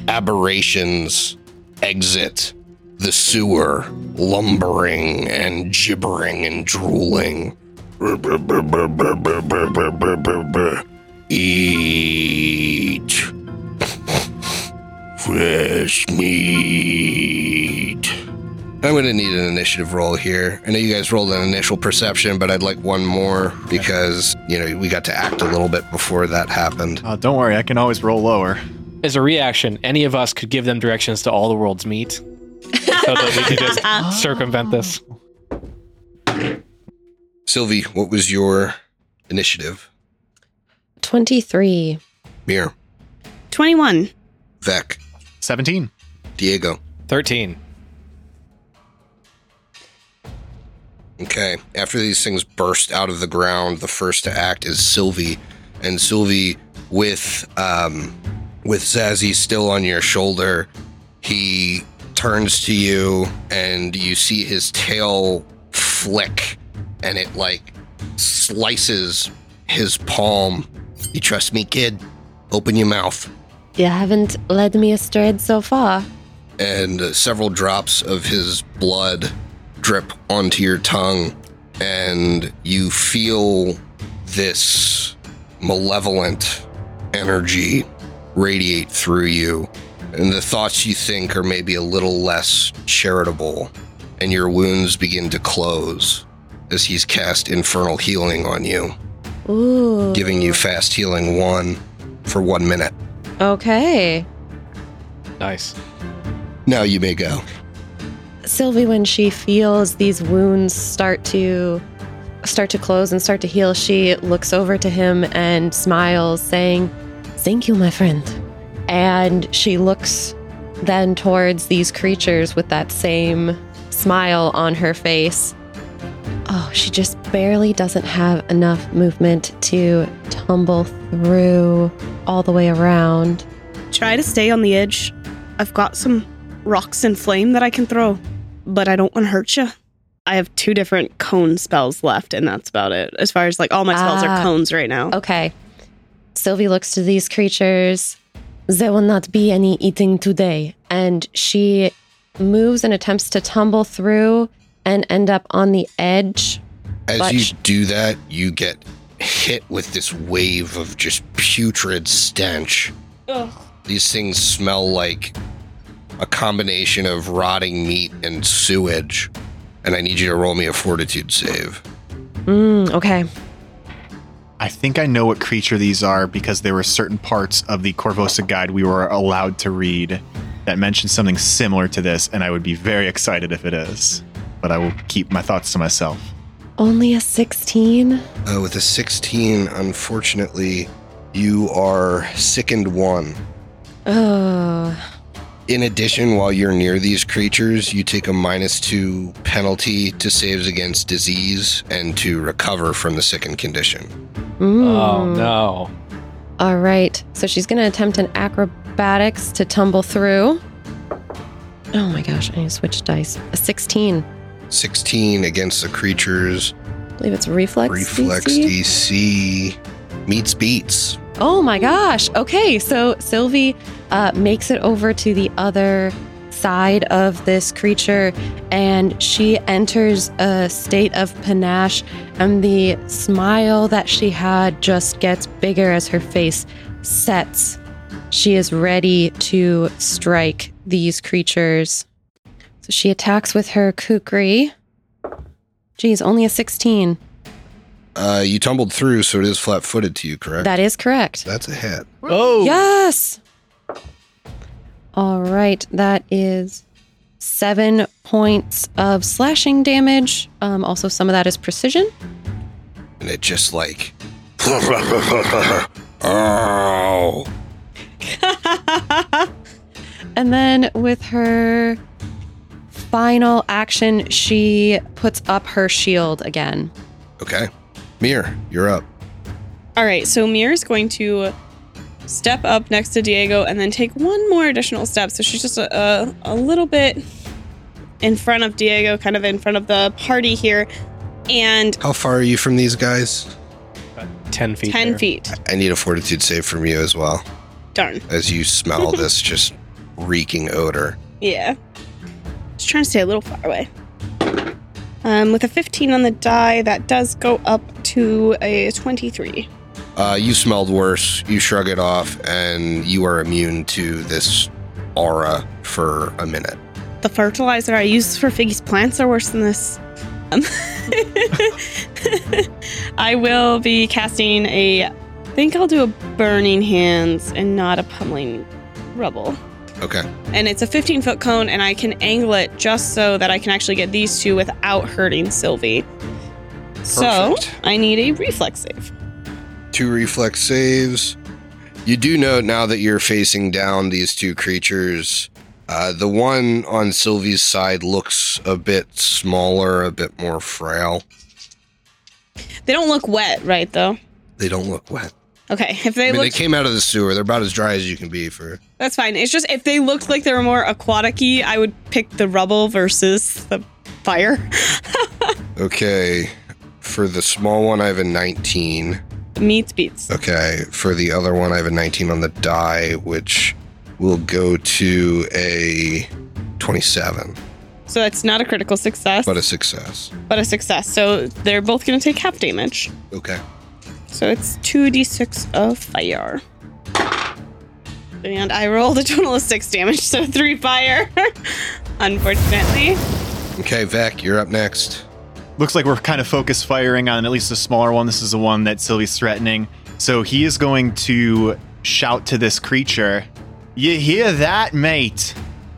aberrations exit the sewer, lumbering and gibbering and drooling. Eat fresh meat. I'm going to need an initiative roll here. I know you guys rolled an initial perception, but I'd like one more because, you know, we got to act a little bit before that happened. Uh, don't worry, I can always roll lower. As a reaction, any of us could give them directions to all the world's meat, so that we could just circumvent this. Sylvie, what was your initiative? 23. Mir, 21. Vec, 17. Diego. Thirteen. Okay. After these things burst out of the ground, the first to act is Sylvie, and Sylvie, with um, with Zazie still on your shoulder, he turns to you, and you see his tail flick, and it like slices his palm. You trust me, kid? Open your mouth. You haven't led me astray so far. and uh, several drops of his blood drip onto your tongue, and you feel this malevolent energy radiate through you. And the thoughts you think are maybe a little less charitable, and your wounds begin to close as he's cast infernal healing on you, Ooh. giving you fast healing one for one minute. Okay. Nice. Now you may go. Sylvie, when she feels these wounds start to start to close and start to heal, she looks over to him and smiles, saying, Thank you, my friend. And she looks then towards these creatures with that same smile on her face. Oh, she just barely doesn't have enough movement to tumble through all the way around. Try to stay on the edge. I've got some rocks and flame that I can throw, but I don't want to hurt you. I have two different cone spells left, and that's about it. As far as like all my spells Ah. are cones right now. Okay. Sylvie looks to these creatures. There will not be any eating today. And she moves and attempts to tumble through and end up on the edge. As But you sh- do that, you get hit with this wave of just putrid stench. These things smell like a combination of rotting meat and sewage. And I need you to roll me a fortitude save. Mm, okay. I think I know what creature these are because there were certain parts of the Korvosa guide we were allowed to read that mentioned something similar to this, and I would be very excited if it is. But I will keep my thoughts to myself. Only a 16? Uh, with a 16, unfortunately, you are sickened one. Oh. In addition, while you're near these creatures, you take a minus two penalty to saves against disease and to recover from the sickened condition. Mm. Oh no. All right. So she's going to attempt an acrobatics to tumble through. Oh my gosh. I need to switch dice. A 16. 16 against the creatures. I believe it's reflex. Reflex DC. DC meets beats. Oh my gosh. Okay, so Sylvie uh, makes it over to the other side of this creature and she enters a state of panache, and the smile that she had just gets bigger as her face sets. She is ready to strike these creatures. So she attacks with her kukri. Geez, only a 16. Uh, you tumbled through, so it is flat footed to you, correct? That is correct. That's a hit. Oh. Yes. All right, that is seven points of slashing damage. Um, also, some of that is precision. And it just like. *laughs* oh. *laughs* And then with her final action, she puts up her shield again. Okay. Mir, you're up. All right, so Mir is going to step up next to Diego and then take one more additional step. So she's just a, a, a little bit in front of Diego, kind of in front of the party here, and How far are you from these guys? 10 feet. 10 there. feet. I need a fortitude save from you as well, Darn. as you smell *laughs* this just reeking odor. Yeah. Just trying to stay a little far away. Um, with a 15 on the die, that does go up to a 23. Uh, you smelled worse. You shrug it off, and you are immune to this aura for a minute. The fertilizer I use for Figgy's plants are worse than this. Um, *laughs* I will be casting a. I think I'll do a burning hands and not a pummeling rubble. Okay. And it's a 15 foot cone, and I can angle it just so that I can actually get these two without hurting Sylvie. Perfect. So I need a reflex save. Two reflex saves. You do note now that you're facing down these two creatures. Uh, the one on Sylvie's side looks a bit smaller, a bit more frail. They don't look wet, right? Though. They don't look wet. Okay, if they I mean, look, they came out of the sewer. They're about as dry as you can be for. that's fine. It's just if they looked like they were more aquatic-y, I would pick the rubble versus the fire. *laughs* Okay. For the small one, I have a 19. Meats beats. Okay. For the other one, I have a 19 on the die, which will go to a 27, So it's not a critical success, but a success. but a success. So they're both going to take half damage. Okay. So it's 2d6 of fire. And I rolled a total of six damage, *laughs* so three fire. *laughs* Unfortunately. Okay, Vec, you're up next. Looks like we're kind of focus firing on at least the smaller one. This is the one that Sylvie's threatening. So he is going to shout to this creature, You hear that, mate?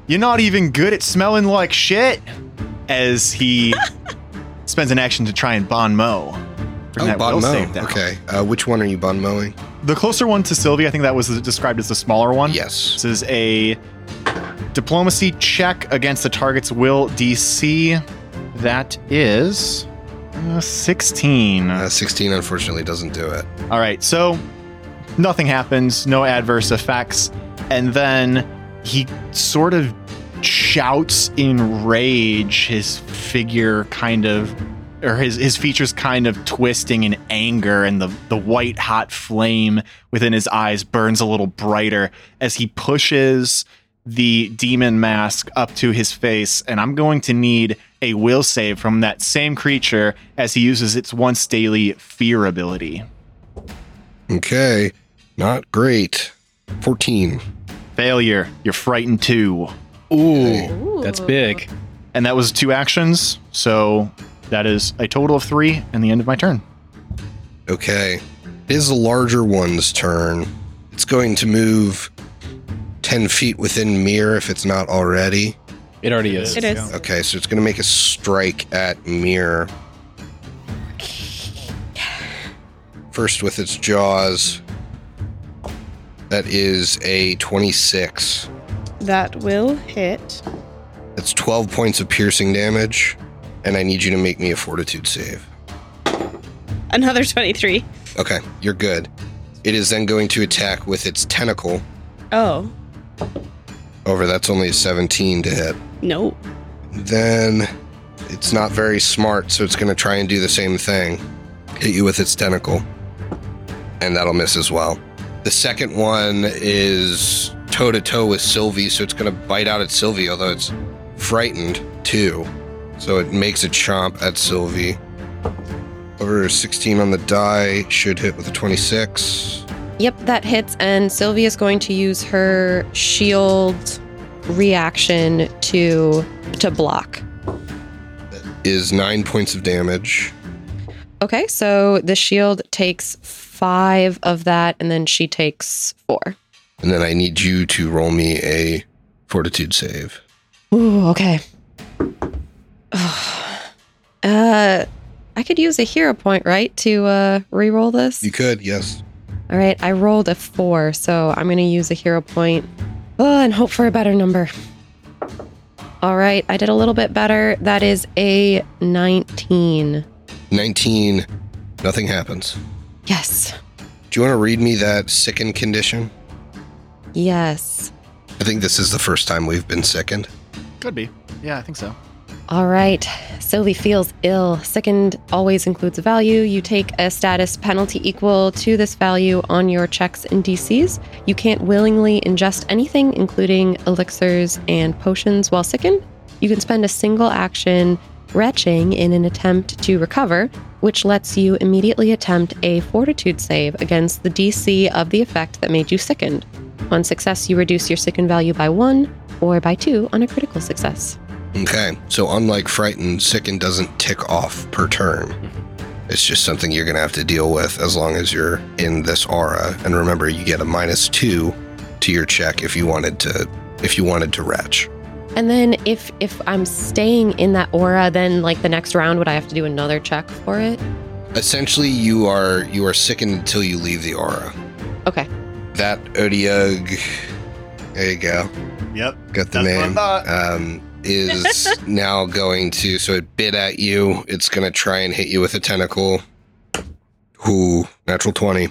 You're not even good at smelling like shit. As he *laughs* spends an action to try and bon mot. Bring Oh, that Bon will Mo. save down. Okay. Uh, which one are you Bon Moing? The closer one to Sylvie, I think that was described as the smaller one. Yes. This is a diplomacy check against the target's will DC. That is uh, 16. Uh, 16 unfortunately doesn't do it. All right, so nothing happens, no adverse effects. And then he sort of shouts in rage, his figure kind of or his, his features kind of twisting in anger, and the, the white hot flame within his eyes burns a little brighter as he pushes the demon mask up to his face. And I'm going to need a will save from that same creature as he uses its once daily fear ability. Okay. Not great. 14. Failure. You're frightened too. Ooh, that's big. And that was two actions. So that is a total of three and the end of my turn. Okay. It is the larger one's turn. It's going to move 10 feet within Mir if it's not already. It already is. It is. Okay, so it's going to make a strike at Mir. First with its jaws. That is a 26. That will hit. That's 12 points of piercing damage. And I need you to make me a fortitude save. Another 23. Okay, you're good. It is then going to attack with its tentacle. Oh, Over, that's only a 17 to hit. Nope. Then it's not very smart, so it's going to try and do the same thing. Hit you with its tentacle. And that'll miss as well. The second one is toe to toe with Sylvie, so it's going to bite out at Sylvie, although it's frightened too. So it makes a chomp at Sylvie. Over 16 on the die, should hit with a 26. Yep, that hits, and Sylvia's going to use her shield reaction to to block. Is nine points of damage. Okay, so the shield takes five of that, and then she takes four. And then I need you to roll me a fortitude save. Ooh, okay. *sighs* uh, I could use a hero point, right, to uh re-roll this. You could, yes. All right, I rolled a four, so I'm gonna use a hero point. Oh, and hope for a better number. All right, I did a little bit better. That is a 19. 19. Nothing happens. Yes. Do you want to read me that sickened condition? Yes. I think this is the first time we've been sickened. Could be. Yeah, I think so. All right. Sylvie feels ill. Sickened always includes a value. You take a status penalty equal to this value on your checks and DCs. You can't willingly ingest anything, including elixirs and potions, while sickened. You can spend a single action retching in an attempt to recover, which lets you immediately attempt a fortitude save against the DC of the effect that made you sickened. On success, you reduce your sickened value by one or by two on a critical success. Okay, so unlike Frightened, Sicken doesn't tick off per turn. It's just something you're going to have to deal with as long as you're in this aura. And remember, you get a minus two to your check if you wanted to if you wanted to retch. And then if if I'm staying in that aura, then like the next round, would I have to do another check for it? Essentially, you are you are sickened until you leave the aura. Okay. That Otyugh, there you go. Yep. Got the That's what I name. thought. Um, is *laughs* now going to so it bit at you. It's going to try and hit you with a tentacle. Who natural twenty.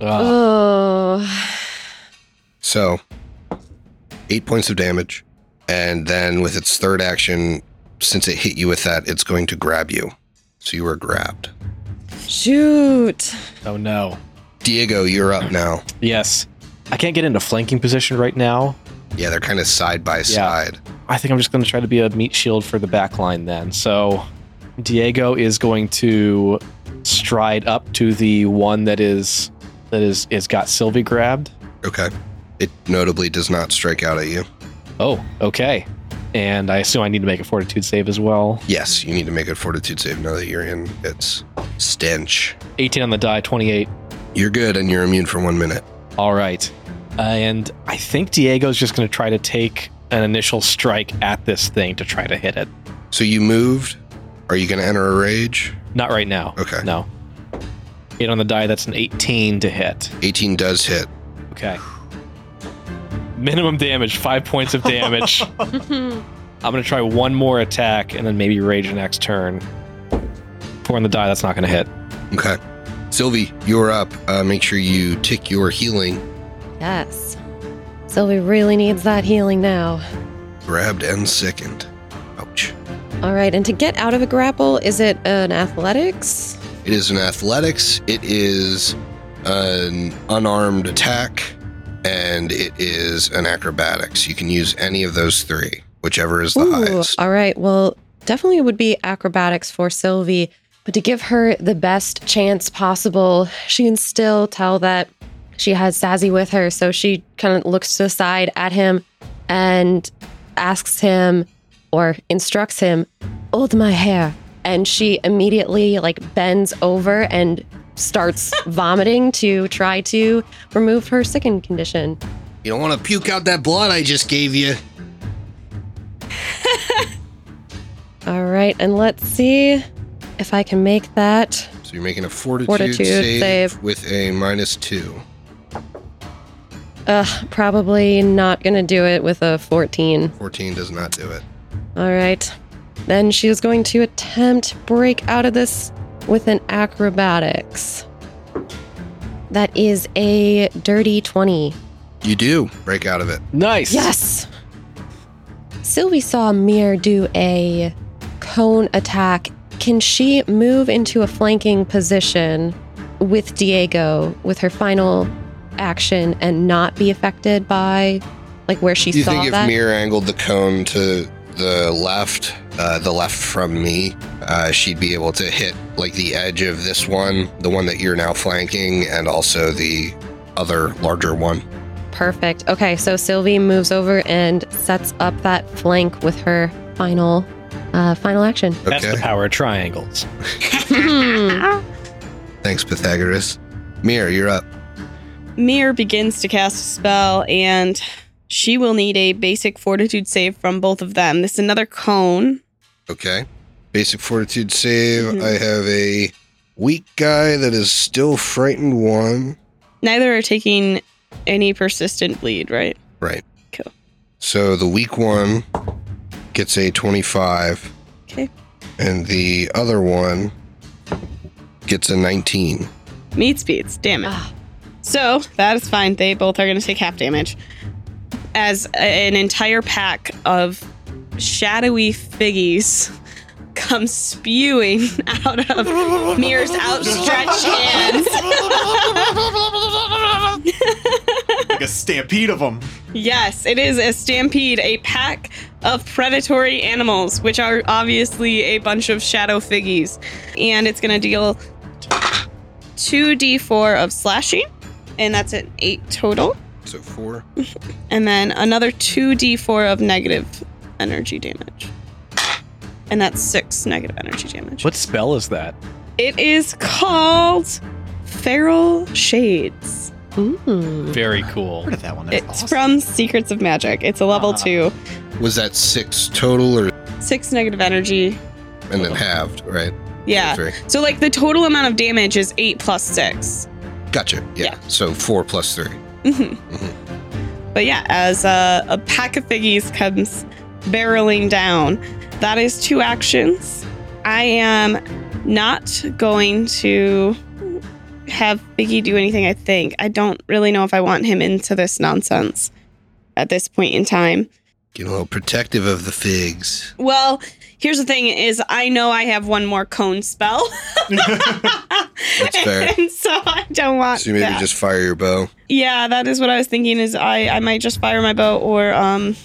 Ugh. Oh. So eight points of damage, and then with its third action, since it hit you with that, it's going to grab you. So you were grabbed. Shoot. oh no. Diego, you're up now. Yes. I can't get into flanking position right now. Yeah, they're kind of side by side. I think I'm just going to try to be a meat shield for the back line then. So Diego is going to stride up to the one that is that is is got Sylvie grabbed. Okay. It notably does not strike out at you. Oh, okay. And I assume I need to make a fortitude save as well. Yes, you need to make a fortitude save now that you're in its stench. 18 on the die, 28. You're good and you're immune for one minute. All right. And I think Diego's just going to try to take an initial strike at this thing to try to hit it. So you moved. Are you going to enter a rage? Not right now. Okay. No. Eight on the die, that's an 18 to hit. 18 does hit. Okay. Minimum damage, five points of damage. *laughs* I'm going to try one more attack and then maybe rage next turn. Four on the die, that's not going to hit. Okay. Sylvie, you're up. Uh, make sure you tick your healing. Yes. Sylvie really needs that healing now. Grabbed and sickened. Ouch. All right. And to get out of a grapple, is it an athletics? It is an athletics. It is an unarmed attack, and it is an acrobatics. You can use any of those three, whichever is the Ooh, highest. all right. Well, definitely it would be acrobatics for Sylvie, but to give her the best chance possible, she can still tell that she has Sassy with her. So she kind of looks to the side at him and asks him or instructs him, hold my hair. And she immediately like bends over and starts *laughs* vomiting to try to remove her sickened condition. You don't want to puke out that blood I just gave you. *laughs* All right, and let's see if I can make that. So you're making a fortitude, Fortitude save, save. with a minus two. Ugh, probably not gonna do it with a 14. 14 does not do it. All right. Then she is going to attempt break out of this with an acrobatics. That is a dirty 20. You do break out of it. Nice. Yes. Sylvie saw Mir do a cone attack. Can she move into a flanking position with Diego with her final action and not be affected by like where she Do you saw think if that? Mir angled the cone to the left, uh, the left from me, uh, she'd be able to hit like the edge of this one, the one that you're now flanking, and also the other larger one. Perfect. Okay, so Sylvie moves over and sets up that flank with her final uh final action. That's Okay. the power of triangles. *laughs* Thanks, Pythagoras. Mir, you're up. Mir begins to cast a spell, and She will need a basic fortitude save from both of them. This is another cone. Okay. Basic fortitude save. Mhm. I have a weak guy that is still frightened one. Neither are taking any persistent bleed, right? Right. Cool. So the weak one gets a 25. Okay. And the other one gets a 19. Meat speeds, damn it. Ah. So that is fine. They both are going to take half damage. As an entire pack of shadowy figgies *laughs* comes spewing *laughs* out of Mir's outstretched hands. like a stampede of them. yes, it is a stampede, a pack of predatory animals, which are obviously a bunch of shadow figgies. And it's going to deal 2d4 of slashing, and that's an 8 total. So four. *laughs* and then another 2d4 of negative energy damage. And that's six negative energy damage. What spell is that? It is called Feral Shades. Ooh. Very cool. Heard of that one? That's It's awesome. from Secrets of Magic. It's a level Ah. two, Was that six total or six negative energy. and then halved, right? Yeah. So, like, the total amount of damage is eight plus six. Gotcha. Yeah. So four plus three. Mhm. But yeah, as a, a pack of figgies comes barreling down, that is two actions. I am not going to have Biggie do anything, I think. I don't really know if I want him into this nonsense at this point in time. Get a little protective of the figs. Well, here's the thing is I know I have one more cone spell. *laughs* That's fair. and so I don't want So you maybe that. just fire your bow. Yeah, that is what I was thinking. Is I I might just fire my bow or um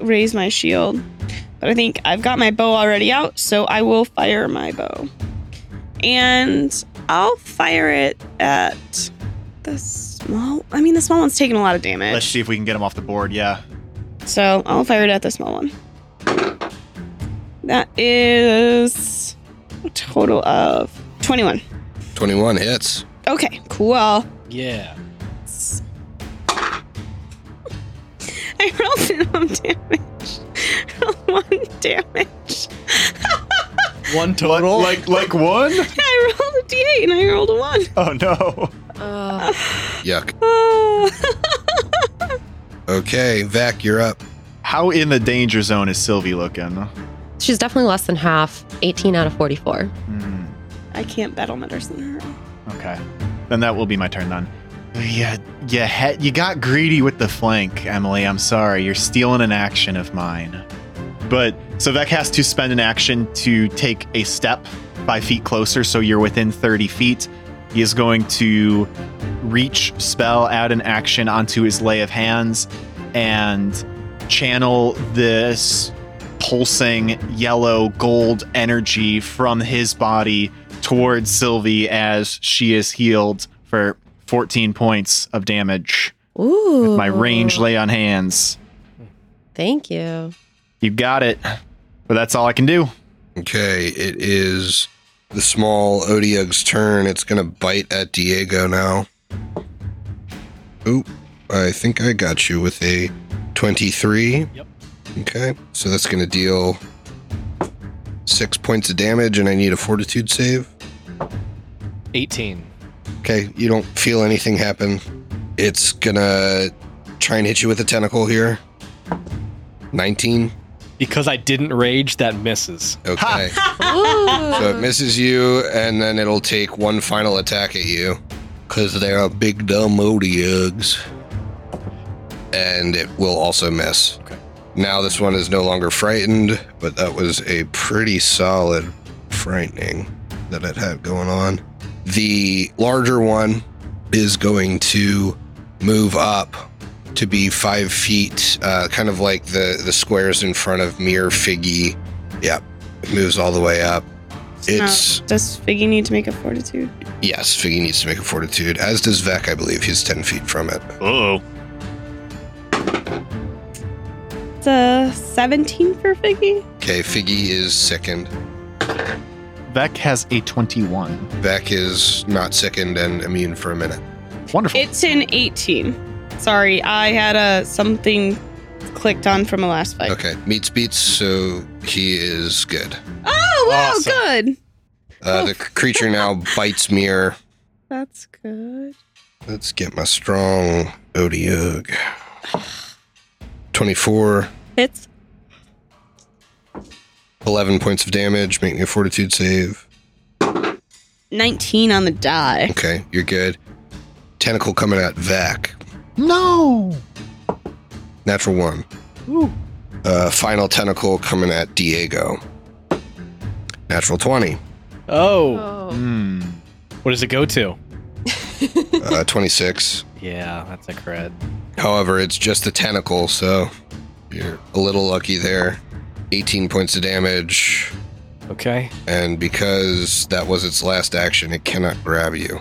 raise my shield, but I think I've got my bow already out, so I will fire my bow, and I'll fire it at the small. I mean, the small one's taking a lot of damage, Let's see if we can get him off the board. Yeah. so I'll fire it at the small one. That is a total of twenty-one. Twenty-one hits. Okay, cool. Yeah. I rolled no damage. Rolled one damage. *laughs* *laughs* One total? Like like one? I rolled a d8 and I rolled a one. Oh no. Uh, *sighs* Yuck. Oh. *laughs* Okay, Vac, you're up. How in the danger zone is Sylvie looking? She's definitely less than half. 18 out of 44. Hmm. I can't battle medicine her. Okay. Then that will be my turn then. Yeah, you, he- you got greedy with the flank, Emily. I'm sorry. You're stealing an action of mine. But so Vec has to spend an action to take a step five feet closer, so you're within 30 feet. He is going to reach spell, add an action onto his lay of hands, and channel this pulsing yellow gold energy from his body towards Sylvie as she is healed for 14 points of damage. Ooh. With my range lay on hands. Thank you. You got it. But that's all I can do. Okay, it is the small Otyugh's turn. It's gonna bite at Diego now. Oop, I think I got you with a 23. Yep. Okay, so that's gonna deal six points of damage, and I need a fortitude save. 18. Okay, you don't feel anything happen. It's gonna try and hit you with a tentacle here. 19. Because I didn't rage, that misses. Okay. *laughs* So it misses you, and then it'll take one final attack at you. Because they're a big dumb Otyughs. And it will also miss. Okay. Now this one is no longer frightened, but that was a pretty solid frightening that it had going on. The larger one is going to move up to be five feet, uh, kind of like the, the squares in front of Mere Figgy. Yep. It moves all the way up. It's Does Figgy need to make a fortitude? yes, Figgy needs to make a fortitude, as does Vec, I believe. He's ten feet from it. Oh. It's a 17 for Figgy. Okay, Figgy is second. Vec has a 21. Vec is not sickened and immune for a minute. Wonderful. It's an 18. Sorry, I had a something clicked on from a last fight. Okay, meets beats, so he is good. Oh wow, Awesome. good. Uh, the creature now *laughs* bites Mir. That's good. Let's get my strong Otyugh. *sighs* *sighs* *sighs* 24, Hits. 11 points of damage. Make me a fortitude save. 19 on the die. Okay, you're good. Tentacle coming at Vac. No. Natural one. Uh, final tentacle coming at Diego. Natural 20. Oh, Oh. Hmm. what does it go to? *laughs* Uh, 26. Yeah, that's a cred. However, it's just a tentacle, so you're a little lucky there. 18 points of damage. Okay. And because that was its last action, it cannot grab you.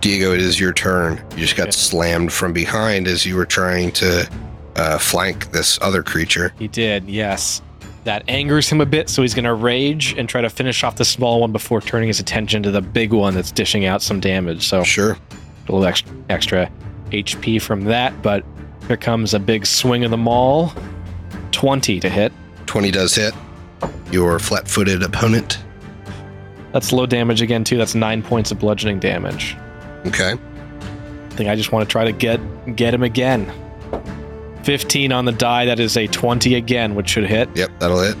Diego, it is your turn. You just got Okay. slammed from behind as you were trying to uh, flank this other creature. He did, yes. That angers him a bit, so he's going to rage and try to finish off the small one before turning his attention to the big one that's dishing out some damage. So Sure. a little extra, extra HP from that, but here comes a big swing of the maul. 20 to hit. 20 does hit. Your flat footed opponent. That's low damage again, too. That's nine points of bludgeoning damage. Okay. I think I just want to try to get get him again. 15 on the die. That is a 20 again, which should hit. Yep, that'll hit.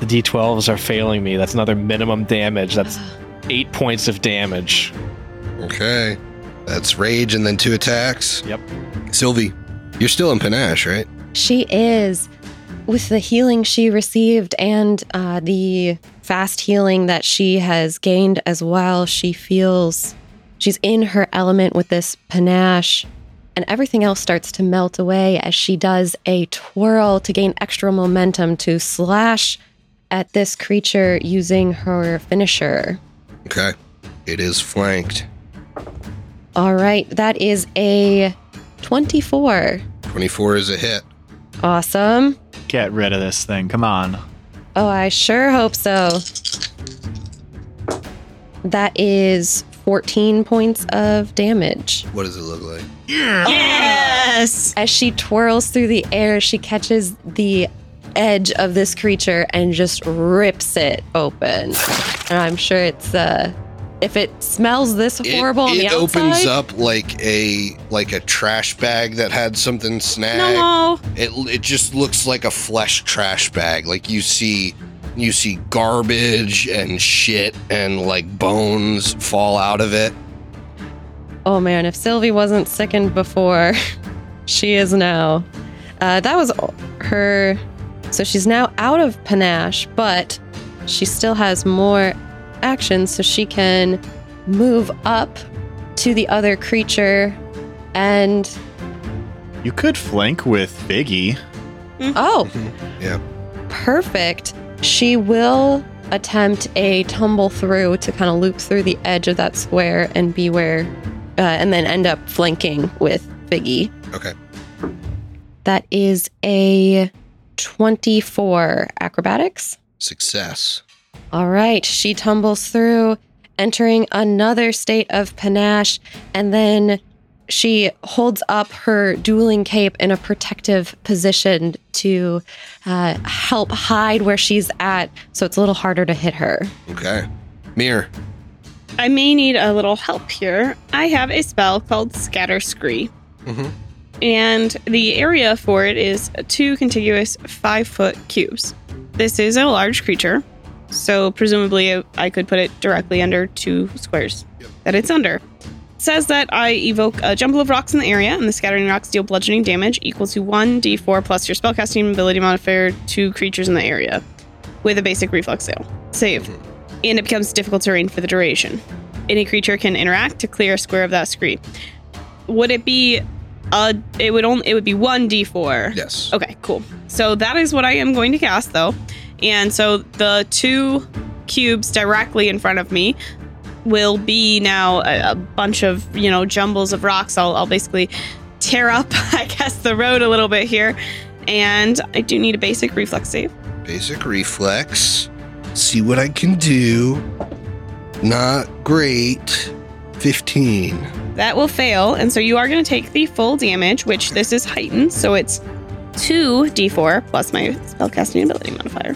The d12s are failing me. That's another minimum damage. That's uh. eight points of damage. Okay. That's rage and then two attacks. Yep. Sylvie, you're still in panache, right? She is. With the healing she received and uh, the fast healing that she has gained as well, she feels she's in her element with this panache. And everything else starts to melt away as she does a twirl to gain extra momentum to slash at this creature using her finisher. Okay. It is flanked. All right, that is a 24. 24 is a hit. Awesome. Get rid of this thing. Come on. Oh, I sure hope so. That is 14 points of damage. What does it look like? Yes. As she twirls through the air, she catches the edge of this creature and just rips it open. And I'm sure it's uh if it smells this horrible it, on the it opens up like a like a trash bag that had something snagged. No. It it just looks like a flesh trash bag. Like you see you see garbage and shit and like bones fall out of it. Oh man, if Sylvie wasn't sickened before, *laughs* she is now. Uh, that was her. So she's now out of panache, but she still has more actions, so she can move up to the other creature and. You could flank with Biggie. Oh, Yeah. perfect. She will attempt a tumble through to kind of loop through the edge of that square and be where. Uh, and then end up flanking with Biggie. Okay. That is a 24 acrobatics. Success. All right. She tumbles through, entering another state of panache, and then she holds up her dueling cape in a protective position to uh, help hide where she's at, so it's a little harder to hit her. Okay. Mir. I may need a little help here. I have a spell called Scatter Scree. Mhm. And the area for it is two contiguous five foot cubes. This is a large creature, so presumably uh, I could put it directly under two squares that it's under. It says that I evoke a jumble of rocks in the area, and the scattering rocks deal bludgeoning damage equal to 1d4 plus your spellcasting ability modifier to creatures in the area with a basic reflex save. Save and it becomes difficult terrain for the duration. Any creature can interact to clear a square of that scree. Would it be a? It would only. It would be one d4. Yes. Okay, cool. So that is what I am going to cast though, and so the two cubes directly in front of me will be now a, a bunch of you know jumbles of rocks. I'll, I'll basically tear up, *laughs* I guess, the road a little bit here, and I do need a basic reflex save. Basic reflex. See what I can do. Not great. 15. That will fail, and so you are going to take the full damage, which this is heightened, so it's 2d4 plus my spellcasting ability modifier.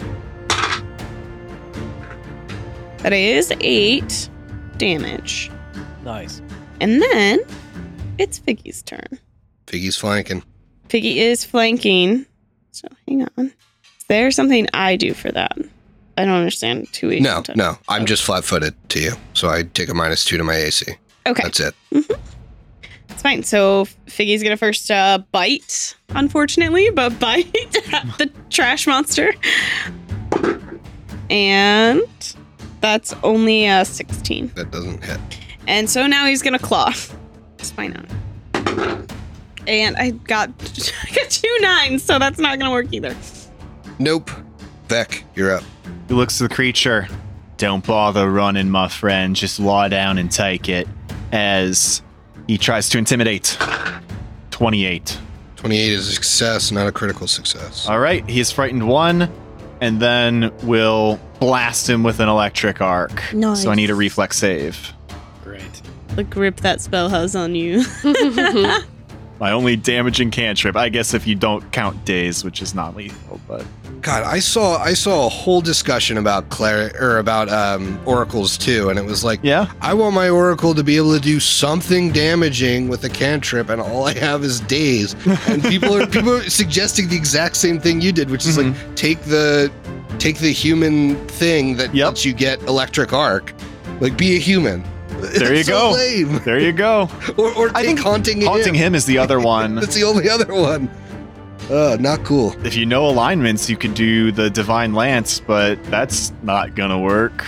That is 8 damage. Nice. And then it's Figgy's turn. Figgy's flanking. Figgy is flanking. So hang on. Is there something I do for that? I don't understand. Two weeks. No, no. I'm just flat footed to you. So I take a minus two to my AC. Okay. That's it. Mm-hmm. It's fine. So Figgy's gonna first uh, bite, unfortunately, but *laughs* bite at *laughs* the trash monster, and that's only a sixteen. That doesn't hit. And so now he's gonna claw. It's fine on. And I got *laughs* I got two nines, so that's not gonna work either. Nope. Vec, you're up. He looks to the creature. Don't bother running, my friend. Just lie down and take it. As he tries to intimidate. 28. 28 is a success, not a critical success. All right, he is frightened one, and then we'll blast him with an electric arc. Nice. So I need a reflex save. Great. The grip that spell has on you. *laughs* *laughs* My only damaging cantrip. I guess if you don't count daze, which is not lethal, but God, I saw I saw a whole discussion about Claire or about um, oracles too, and it was like, yeah. I want my oracle to be able to do something damaging with a cantrip, and all I have is daze. *laughs* And people are people are suggesting the exact same thing you did, which is like take the take the human thing that Yep. lets you get electric arc, like be a human. *laughs* There you so go. lame. There you go. Or, or I think haunting, Haunting him. him is the other *laughs* one. That's the only other one. Uh, not cool. if you know alignments, you could do the divine lance, but that's not gonna work.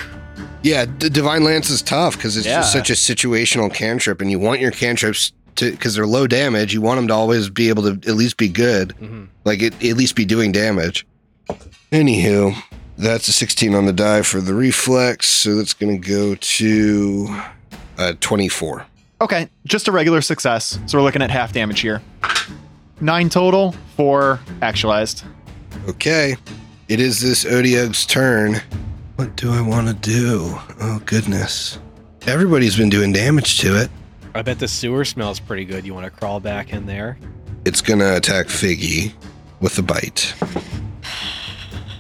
Yeah, the divine lance is tough because it's just Yeah. such a situational cantrip, and you want your cantrips to because they're low damage. You want them to always be able to at least be good, Mhm. like it, at least be doing damage. Anywho, that's a 16 on the die for the reflex, so that's going to go to uh, 24. Okay, just a regular success. So we're looking at half damage here. Nine total, four actualized. Okay, it is this Otyugh's turn. What do I want to do? Oh goodness, everybody's been doing damage to it. I bet the sewer smells pretty good. You want to crawl back in there? It's gonna attack Figgy with a bite.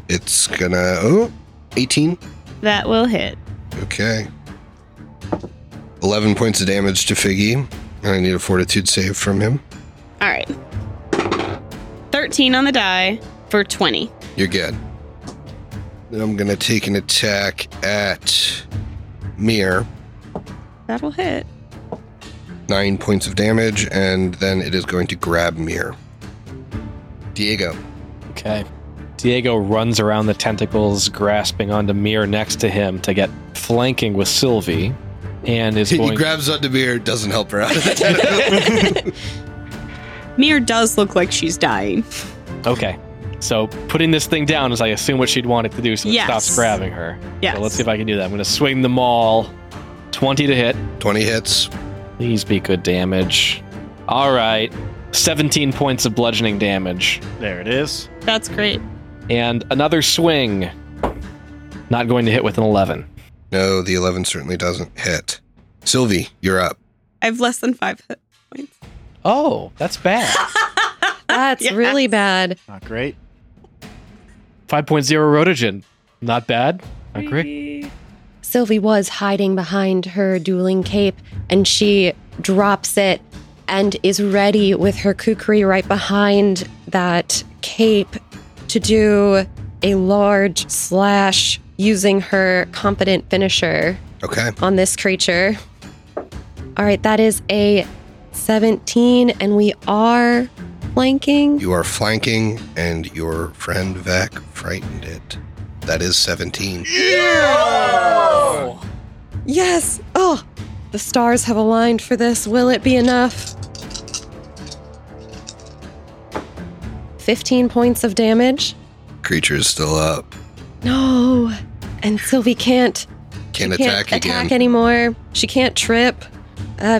It's gonna oh 18. that will hit. Okay. 11 points of damage to Figgy. And I need a fortitude save from him. All right. 13 on the die for 20. You're good. Then I'm gonna take an attack at Mir. That'll hit. Nine points of damage, and then it is going to grab Mir. Diego. Okay. Diego runs around the tentacles, grasping onto Mir next to him to get flanking with Sylvie, and is *laughs* He going. grabs onto Mir, doesn't help her out. Of *laughs* the Mir does look like she's dying. okay. So putting this thing down is, I assume, what she'd want it to do, so it Yes. stops grabbing her. Yes. So let's see if I can do that. I'm going to swing the maul. 20 to hit. 20 hits. Please be good damage. All right. 17 points of bludgeoning damage. There it is. That's great. And another swing. Not going to hit with an 11. No, the 11 certainly doesn't hit. Sylvie, you're up. I have less than five hit points. Oh, that's bad. *laughs* That's Yes. really bad. Not great. 5.0 roentgen. Not bad. Not great. Sylvie was hiding behind her dueling cape and she drops it and is ready with her kukri right behind that cape to do a large slash using her competent finisher Okay. on this creature. All right, that is a 17 and we are flanking. You are flanking, and your friend Vec frightened it. That is 17. Yes. Oh, the stars have aligned for this. Will it be enough? 15 points of damage. Creature is still up. No. And Sylvie can't Can't she attack can't again. attack anymore. She can't trip. Uh,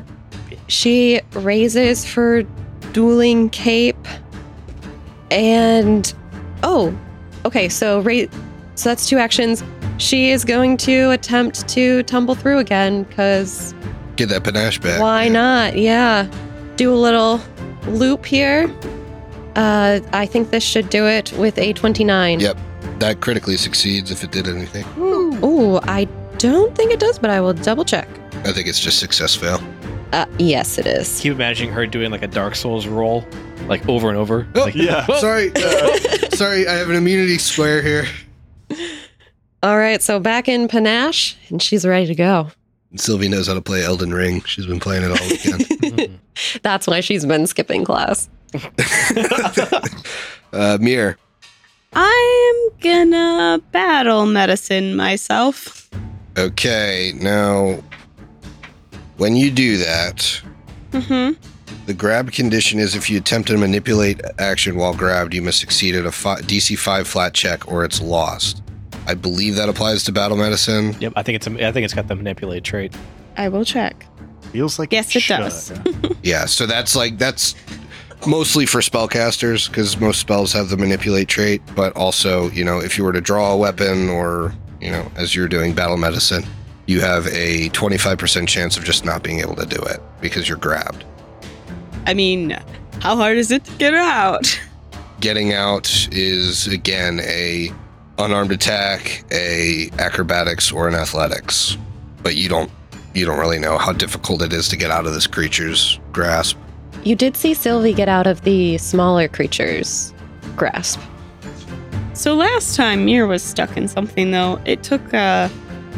she raises her dueling cape, and oh, okay. So ra- so that's two actions. She is going to attempt to tumble through again because Get that panache back. Why not? Yeah. Do a little loop here. Uh, I think this should do it with a 29. Yep. That critically succeeds if it did anything. Ooh, I don't think it does, but I will double check. I think it's just success fail. Uh, yes, it is. Keep imagining her doing like a Dark Souls roll, like over and over. Oh, Like, Yeah. Sorry. uh, *laughs* sorry, I have an immunity square here. All right, so back in Panache, and she's ready to go. Sylvie knows how to play Elden Ring. She's been playing it all weekend. Mhm. *laughs* That's why she's been skipping class. *laughs* uh, Mir. I'm gonna battle medicine myself. Okay, now when you do that, Mm-hmm. the grab condition is if you attempt to manipulate action while grabbed, you must succeed at a fi- DC 5 flat check or it's lost. I believe that applies to battle medicine. Yep, I think it's a, I think it's got the manipulate trait. I will check. Feels like Yes, it should. does. *laughs* Yeah, so that's like that's mostly for spellcasters because most spells have the manipulate trait, but also, you know, if you were to draw a weapon or, you know, as you're doing battle medicine, you have a 25% chance of just not being able to do it because you're grabbed. I mean, how hard is it to get out? *laughs* Getting out is again a unarmed attack, a acrobatics or an athletics. But you don't you don't really know how difficult it is to get out of this creature's grasp. You did see Sylvie get out of the smaller creature's grasp. So last time Mir was stuck in something though, it took uh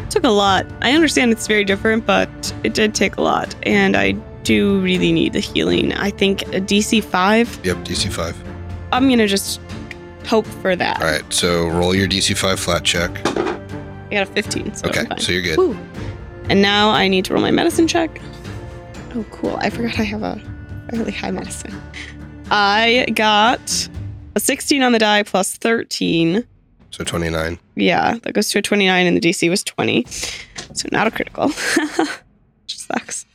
took a lot. I understand it's very different, but it did take a lot, and I do really need the healing. I think a DC five. Yep, DC 5. I'm gonna just hope for that. All right, so roll your DC 5 flat check. I got a 15. So Okay, fine. so you're good. Woo. And now I need to roll my medicine check. Oh, cool. I forgot I have a fairly high medicine. I got a 16 on the die plus 13. So 29. Yeah, that goes to a 29, and the DC was 20. So not a critical. *laughs* Which sucks.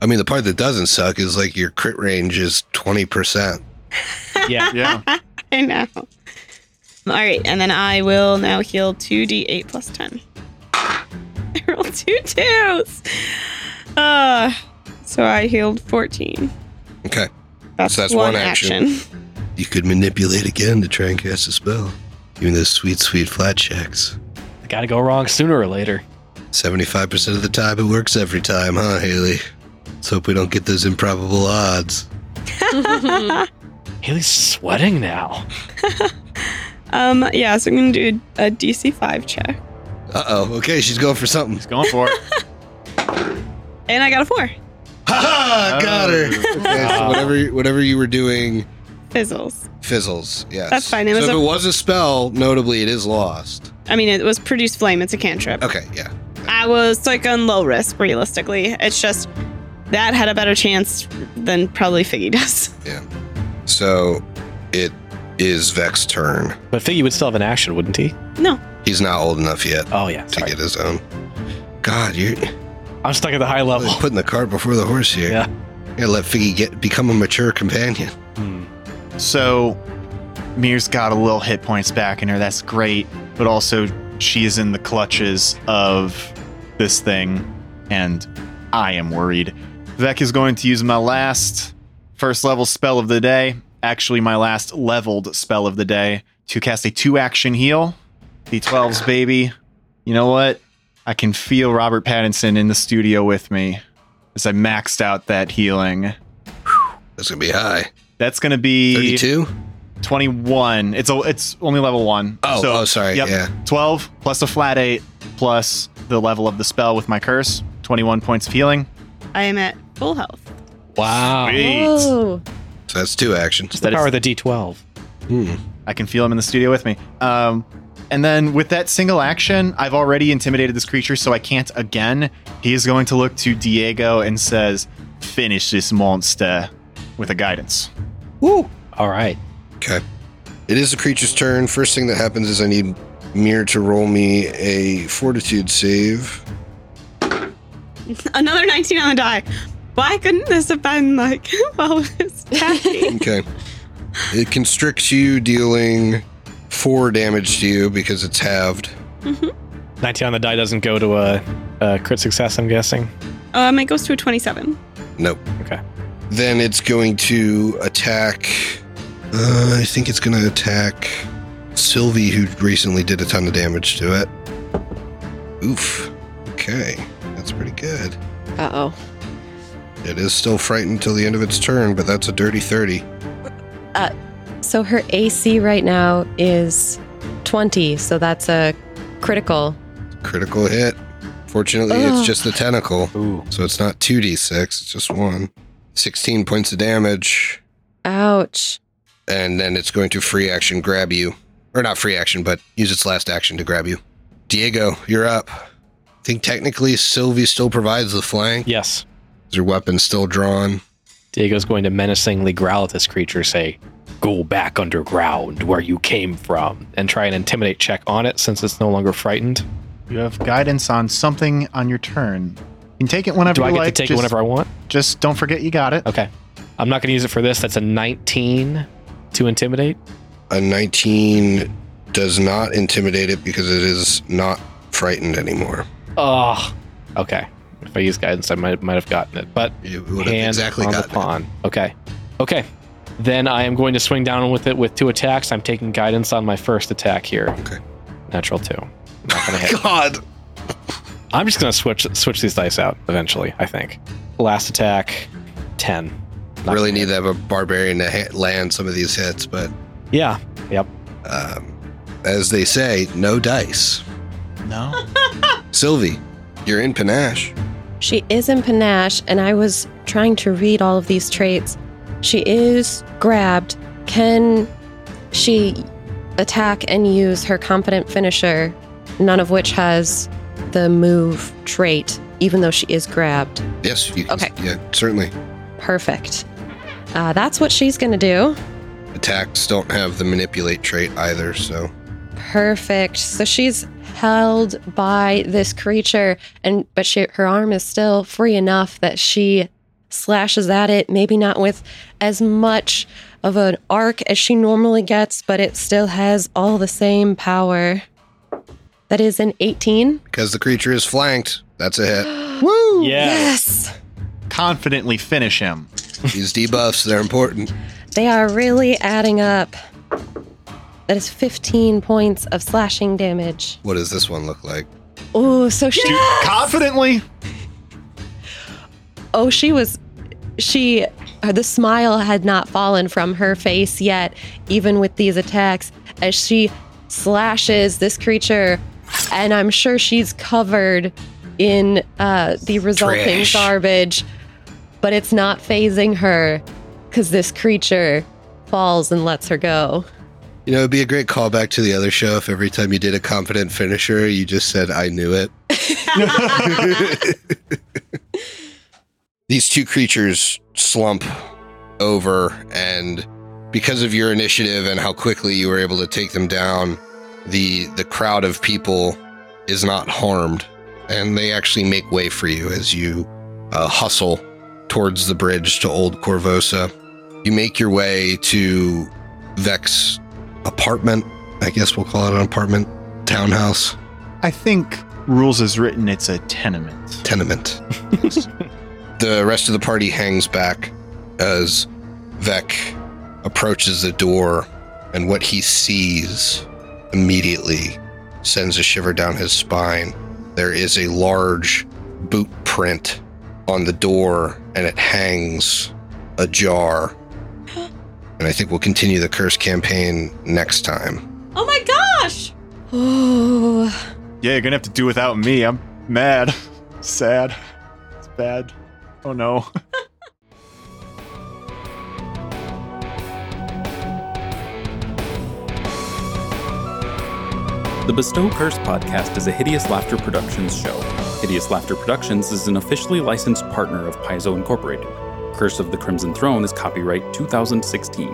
I mean, the part that doesn't suck is like your crit range is 20%. *laughs* Yeah. Yeah. *laughs* I know. All right, and then I will now heal 2d8 plus 10. I rolled two twos. Uh, so I healed 14. Okay. That's, So that's one, one action. action. You could manipulate again to try and cast a spell. Even those sweet, sweet flat checks. Gotta go wrong sooner or later. 75% of the time, it works every time, huh, Haley? Let's hope we don't get those improbable odds. *laughs* Haley's sweating now. *laughs* Um, yeah, so I'm gonna do a DC 5 check. Uh oh. Okay, she's going for something. She's going for it. *laughs* And I got a 4. Ha *laughs* ha! Got her. *laughs* Okay, so whatever, whatever you were doing Fizzles. fizzles. Yes. That's fine, it so was if a- it was a spell, notably, it is lost. I mean, it was produce flame, it's a cantrip. Okay, yeah. I was like on low risk, realistically. It's just that had a better chance than probably Figgy does. *laughs* Yeah. So it is Vex's turn. But Figgy would still have an action, wouldn't he? No. He's not old enough yet Oh yeah. to Sorry. get his own. God, you're I'm stuck at the high level. putting the cart before the horse here. Yeah. You gotta let Figgy get become a mature companion. Hmm. So Mir's got a little hit points back in her. That's great. But also, she is in the clutches of this thing, and I am worried. Vec is going to use my last first level spell of the day, actually, my last leveled spell of the day, to cast a two action heal. D12s, baby. You know what? I can feel Robert Pattinson in the studio with me as I maxed out that healing. That's gonna be high. That's going to be 32? 21. It's a, it's only level 1. Oh, So, oh, sorry. yep. Yeah. 12 plus a flat 8 plus the level of the spell with my curse. 21 points of healing. I am at full health. Wow. Sweet. Oh, So that's two actions. Just the That power is- of the D12. Hmm. I can feel him in the studio with me. Um, and then with that single action, I've already intimidated this creature, so I can't again. He is going to look to Diego and says, "Finish this monster," with a guidance. Woo. All right. Okay. It is the creature's turn. First thing that happens is I need Mir to roll me a fortitude save. *laughs* Another 19 on the die. Why couldn't this have been like *laughs* while it was *laughs* attacking? Okay. it constricts you, dealing four damage to you because it's halved. 19 on the die doesn't go to a, a crit success, I'm guessing. Um, it goes to a 27. Nope. Okay. Then it's going to attack. Uh, I think it's going to attack Sylvie, who recently did a ton of damage to it. Oof. Okay. That's pretty good. Uh oh. It is still frightened till the end of its turn, but that's a dirty 30. So her AC right now is 20. So that's a critical. Critical hit. Fortunately, Ugh. it's just the tentacle, Ooh. so it's not 2d6, it's just one. 16 points of damage, Ouch. and then it's going to free action grab you. Or not free action, but use its last action to grab you. Diego, you're up. I think technically Sylvie still provides the flank. Yes. Is your weapon still drawn? Diego's going to menacingly growl at this creature, say, Go back underground where you came from, and try an intimidate check on it since it's no longer frightened. You have guidance on something on your turn. You can take it whenever Do I you get like. to take just, it whenever I want? Just don't forget you got it. Okay. I'm not going to use it for this. That's a 19 to intimidate. A 19 does not intimidate it because it is not frightened anymore. Oh, okay. If I use guidance, I might might have gotten it. But You would have hand exactly on the gotten it. pawn. Okay. Okay. Then I am going to swing down with it with two attacks. I'm taking guidance on my first attack here. Okay. Natural two. Not gonna hit. *laughs* God. I'm just gonna switch switch these dice out eventually. I think. Last attack, ten. Not really need hit. to have a barbarian to ha- land some of these hits, but Yeah. Yep. um, as they say, no dice. No. *laughs* Sylvie, you're in panache. She is in panache, and I was trying to read all of these traits. She is grabbed. Can she attack and use her confident finisher, none of which has the move trait, even though she is grabbed? Yes, you can. Okay. Yeah, certainly. Perfect. Uh, that's what she's going to do. Attacks don't have the manipulate trait either, so Perfect. So she's held by this creature and but she her arm is still free enough that she slashes at it, maybe not with as much of an arc as she normally gets, but it still has all the same power. That is an 18. because the creature is flanked, that's a hit. *gasps* Woo! Yes. Confidently finish him. These debuffs, they're important. They are really adding up. That is 15 points of slashing damage. What does this one look like? Oh, so she Dude, confidently. oh she was she uh, the smile had not fallen from her face yet even with these attacks as she slashes this creature and i'm sure she's covered in uh, the resulting Trash. garbage but it's not phasing her because this creature falls and lets her go You know, it'd be a great callback to the other show if every time you did a confident finisher, you just said, I knew it. *laughs* *laughs* These two creatures slump over, and because of your initiative and how quickly you were able to take them down, the the crowd of people is not harmed, and they actually make way for you as you uh, hustle towards the bridge to Old Korvosa. You make your way to Vex apartment. I guess we'll call it an apartment, townhouse, I think rules is written. It's a tenement. tenement. *laughs* the rest of the party hangs back as Vec approaches the door, and what he sees immediately sends a shiver down his spine. There is a large boot print on the door, and it hangs ajar. *gasps* And I think we'll continue the curse campaign next time. Oh my gosh! oh *sighs* Yeah, you're gonna have to do without me. I'm mad, *laughs* sad. It's bad. Oh no. The Bestow Curse podcast is a Hideous Laughter Productions show. Hideous Laughter Productions is an officially licensed partner of Paizo Incorporated. Curse of the Crimson Throne is copyright 2016.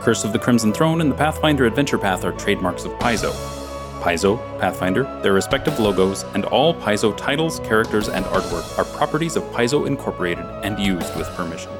Curse of the Crimson Throne and the Pathfinder Adventure Path are trademarks of Paizo. Paizo, Pathfinder, their respective logos, and all Paizo titles, characters, and artwork are properties of Paizo Incorporated and used with permission.